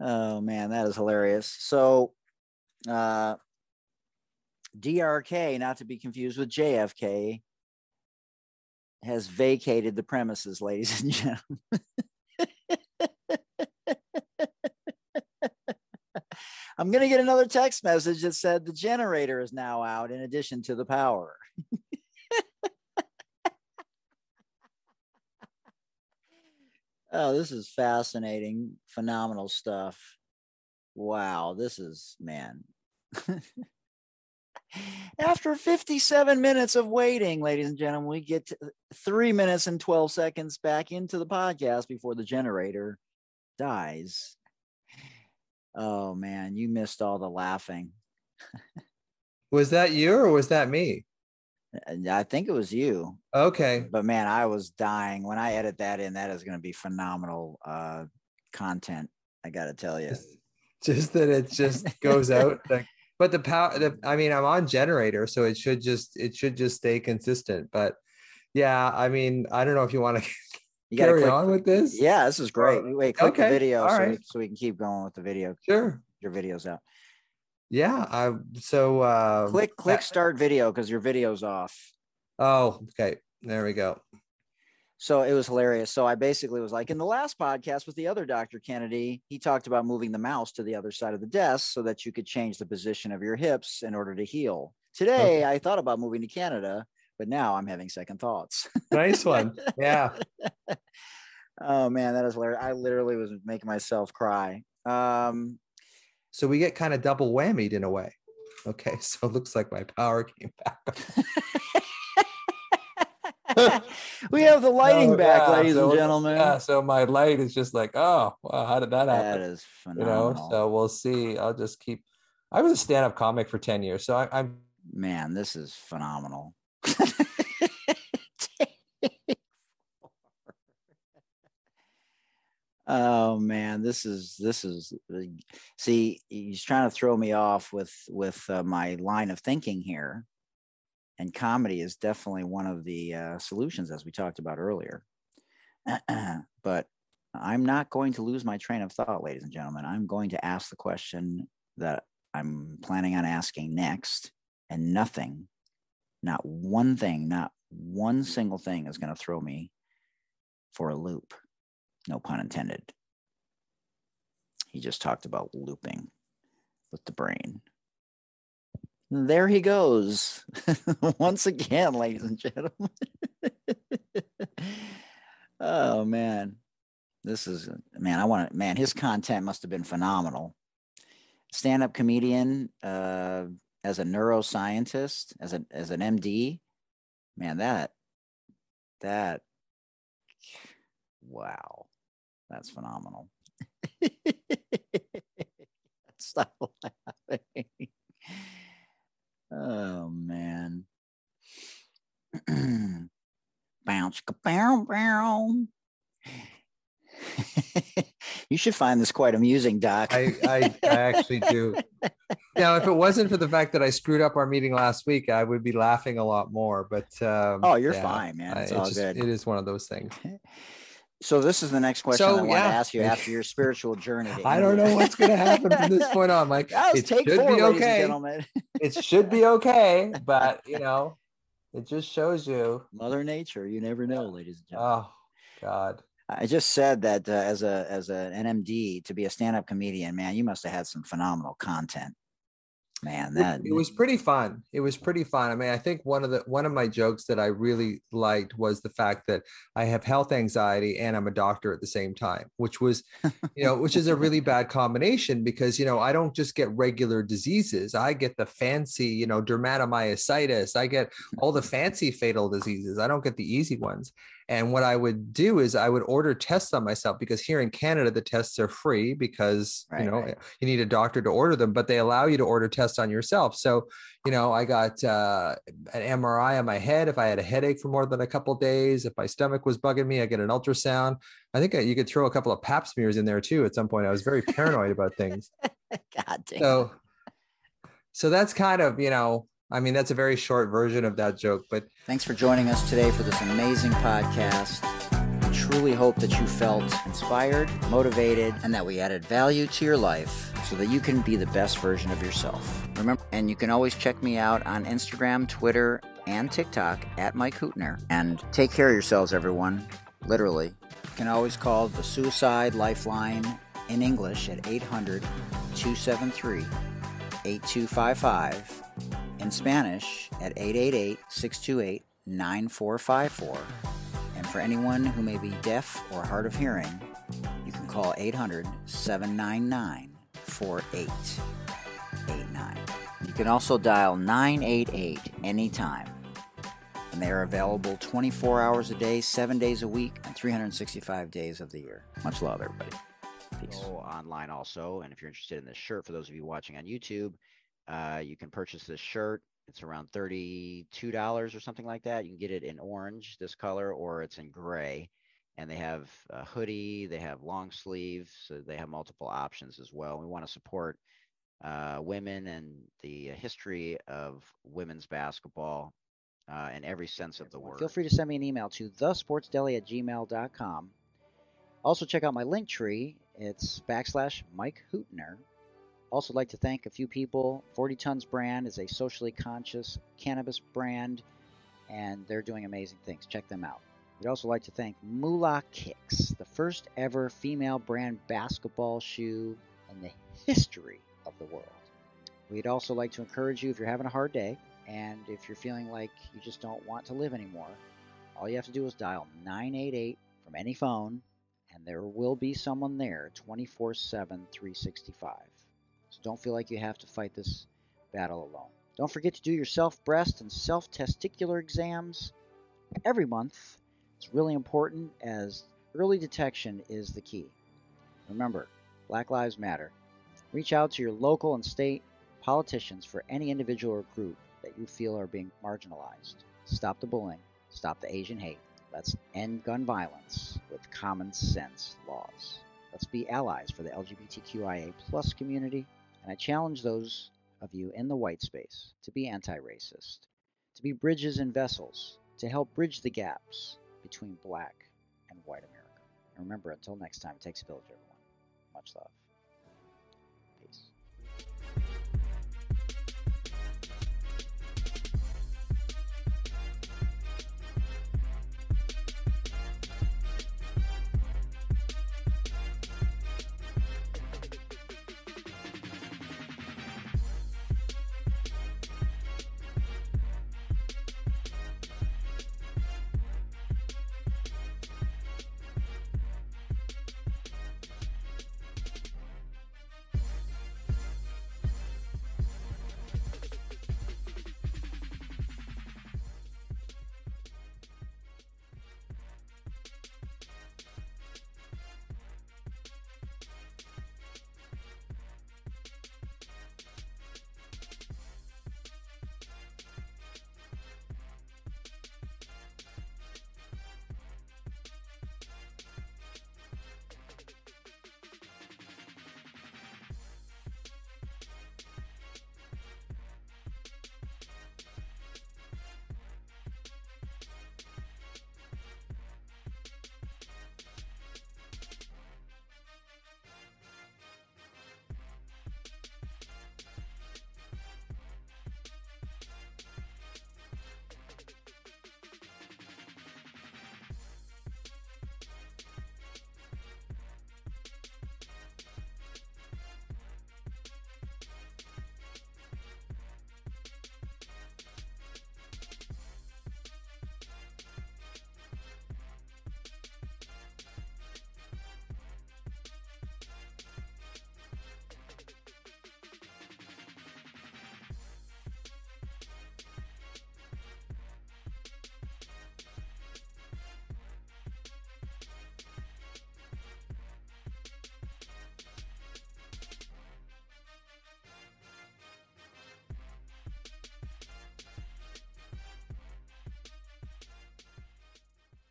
oh man, that is hilarious. So, uh, DRK, not to be confused with JFK, has vacated the premises, ladies and gentlemen. I'm going to get another text message that said the generator is now out in addition to the power. oh, this is fascinating, phenomenal stuff. Wow, this is, man. After 57 minutes of waiting, ladies and gentlemen, we get three minutes and 12 seconds back into the podcast before the generator dies. Oh man, you missed all the laughing. was that you or was that me I think it was you, okay but man, I was dying. When I edit that in, that is going to be phenomenal uh, content. I got to tell you. just, just that it just goes out like but the power the, i mean i'm on generator so it should just it should just stay consistent but yeah i mean i don't know if you want to You carry click. on with this Yeah, this is great. Wait, click okay, the video so, right. we, so we can keep going with the video. sure Your video's out. yeah i so uh click click start video because your video's off. oh okay there we go So it was hilarious. So I basically was like, in the last podcast with the other Dr. Kennedy, he talked about moving the mouse to the other side of the desk so that you could change the position of your hips in order to heal. Today, I thought about moving to Canada, but now I'm having second thoughts. nice one yeah oh man, that is hilarious. I literally was making myself cry. Um, so we get kind of double whammied in a way okay so it looks like my power came back we have the lighting Oh, back, yeah, ladies and gentlemen. Yeah, so my light is just like, oh, wow, how did that happen? happen? is you know, so we'll see. I'll just keep. I was a stand-up comic for ten years, so I, I'm Man, this is phenomenal. oh man, this is this is see, he's trying to throw me off with with uh, my line of thinking here. And comedy is definitely one of the uh, solutions, as we talked about earlier. but I'm not going to lose my train of thought, ladies and gentlemen. I'm going to ask the question that I'm planning on asking next, and nothing, not one thing, not one single thing is going to throw me for a loop. No pun intended. He just talked about looping with the brain. There he goes. Once again, ladies and gentlemen. oh man. This is man, I want to man, his content must have been phenomenal. Stand-up comedian, uh, as a neuroscientist, as a as an MD, man, that that wow, that's phenomenal. Stop laughing. Oh man. Bounce bow bow. you should find this quite amusing, Doc. I, I, I actually do. Now, if it wasn't for the fact that I screwed up our meeting last week, I would be laughing a lot more. But um, Oh, you're yeah, fine, man. It's it all just- good. It is one of those things. So this is the next question So, I want to ask you after your spiritual journey. I don't know what's going to happen from this point on. Like, it take should four, be okay. gentlemen. It should be okay, but you know, it just shows you. Mother Nature, you never know, ladies and gentlemen. Oh God. I just said that uh, as a as an NMD to be a stand-up comedian, man, you must have had some phenomenal content. Man, that it was pretty fun. It was pretty fun. I mean i think one of the one of my jokes that i really liked was the fact that i have health anxiety and i'm a doctor at the same time which was you know which is a really bad combination because you know i don't just get regular diseases. I get the fancy you know dermatomyositis. I get all the fancy fatal diseases. I don't get the easy ones and what i would do is i would order tests on myself because here in canada the tests are free because Right, you know right. you need a doctor to order them, but they allow you to order tests on yourself. So, you know, I got uh, an MRI on my head if I had a headache for more than a couple days. If my stomach was bugging me, I get an ultrasound. I think you could throw a couple of pap smears in there too. At some point, I was very paranoid about things. God damn. So, so that's kind of you know, I mean, that's a very short version of that joke, but Thanks for joining us today for this amazing podcast. We truly hope that you felt inspired, motivated, and that we added value to your life so that you can be the best version of yourself. Remember, and you can always check me out on Instagram, Twitter, and TikTok at Mike Hootner. And take care of yourselves, everyone. Literally. You can always call the Suicide Lifeline in English at 800 273 8255 in Spanish at 888 628 9454. And for anyone who may be deaf or hard of hearing, you can call 800 799 4889. You can also dial 988 anytime. And they are available 24 hours a day, 7 days a week, and 365 days of the year. Much love, everybody. Peace. Online also, and if you're interested in this shirt, for those of you watching on YouTube, uh, you can purchase this shirt. It's around thirty-two dollars or something like that. You can get it in orange, this color, or it's in gray. And they have a hoodie, they have long sleeves, so they have multiple options as well. We want to support uh, women and the history of women's basketball uh, in every sense of the word. Feel free to send me an email to thesportsdeli at gmail.com. Also, check out my Linktree. It's backslash Mike Hootner. Also, like to thank a few people. 40 Tons Brand is a socially conscious cannabis brand, and they're doing amazing things. Check them out. We'd also like to thank Moolah Kicks, the first ever female brand basketball shoe in the history of the world. We'd also like to encourage you if you're having a hard day and if you're feeling like you just don't want to live anymore, all you have to do is dial 988 from any phone, and there will be someone there 24 7, 365. Don't feel like you have to fight this battle alone. Don't forget to do your self breast and self testicular exams every month It's really important as early detection is the key. Remember, Black Lives Matter. Reach out to your local and state politicians for any individual or group that you feel are being marginalized. Stop the bullying, stop the Asian hate. Let's end gun violence with common sense laws. Let's be allies for the LGBTQIA plus community. And I challenge those of you in the white space to be anti racist, to be bridges and vessels, to help bridge the gaps between black and white America. And remember, until next time, it takes a village, everyone. Much love.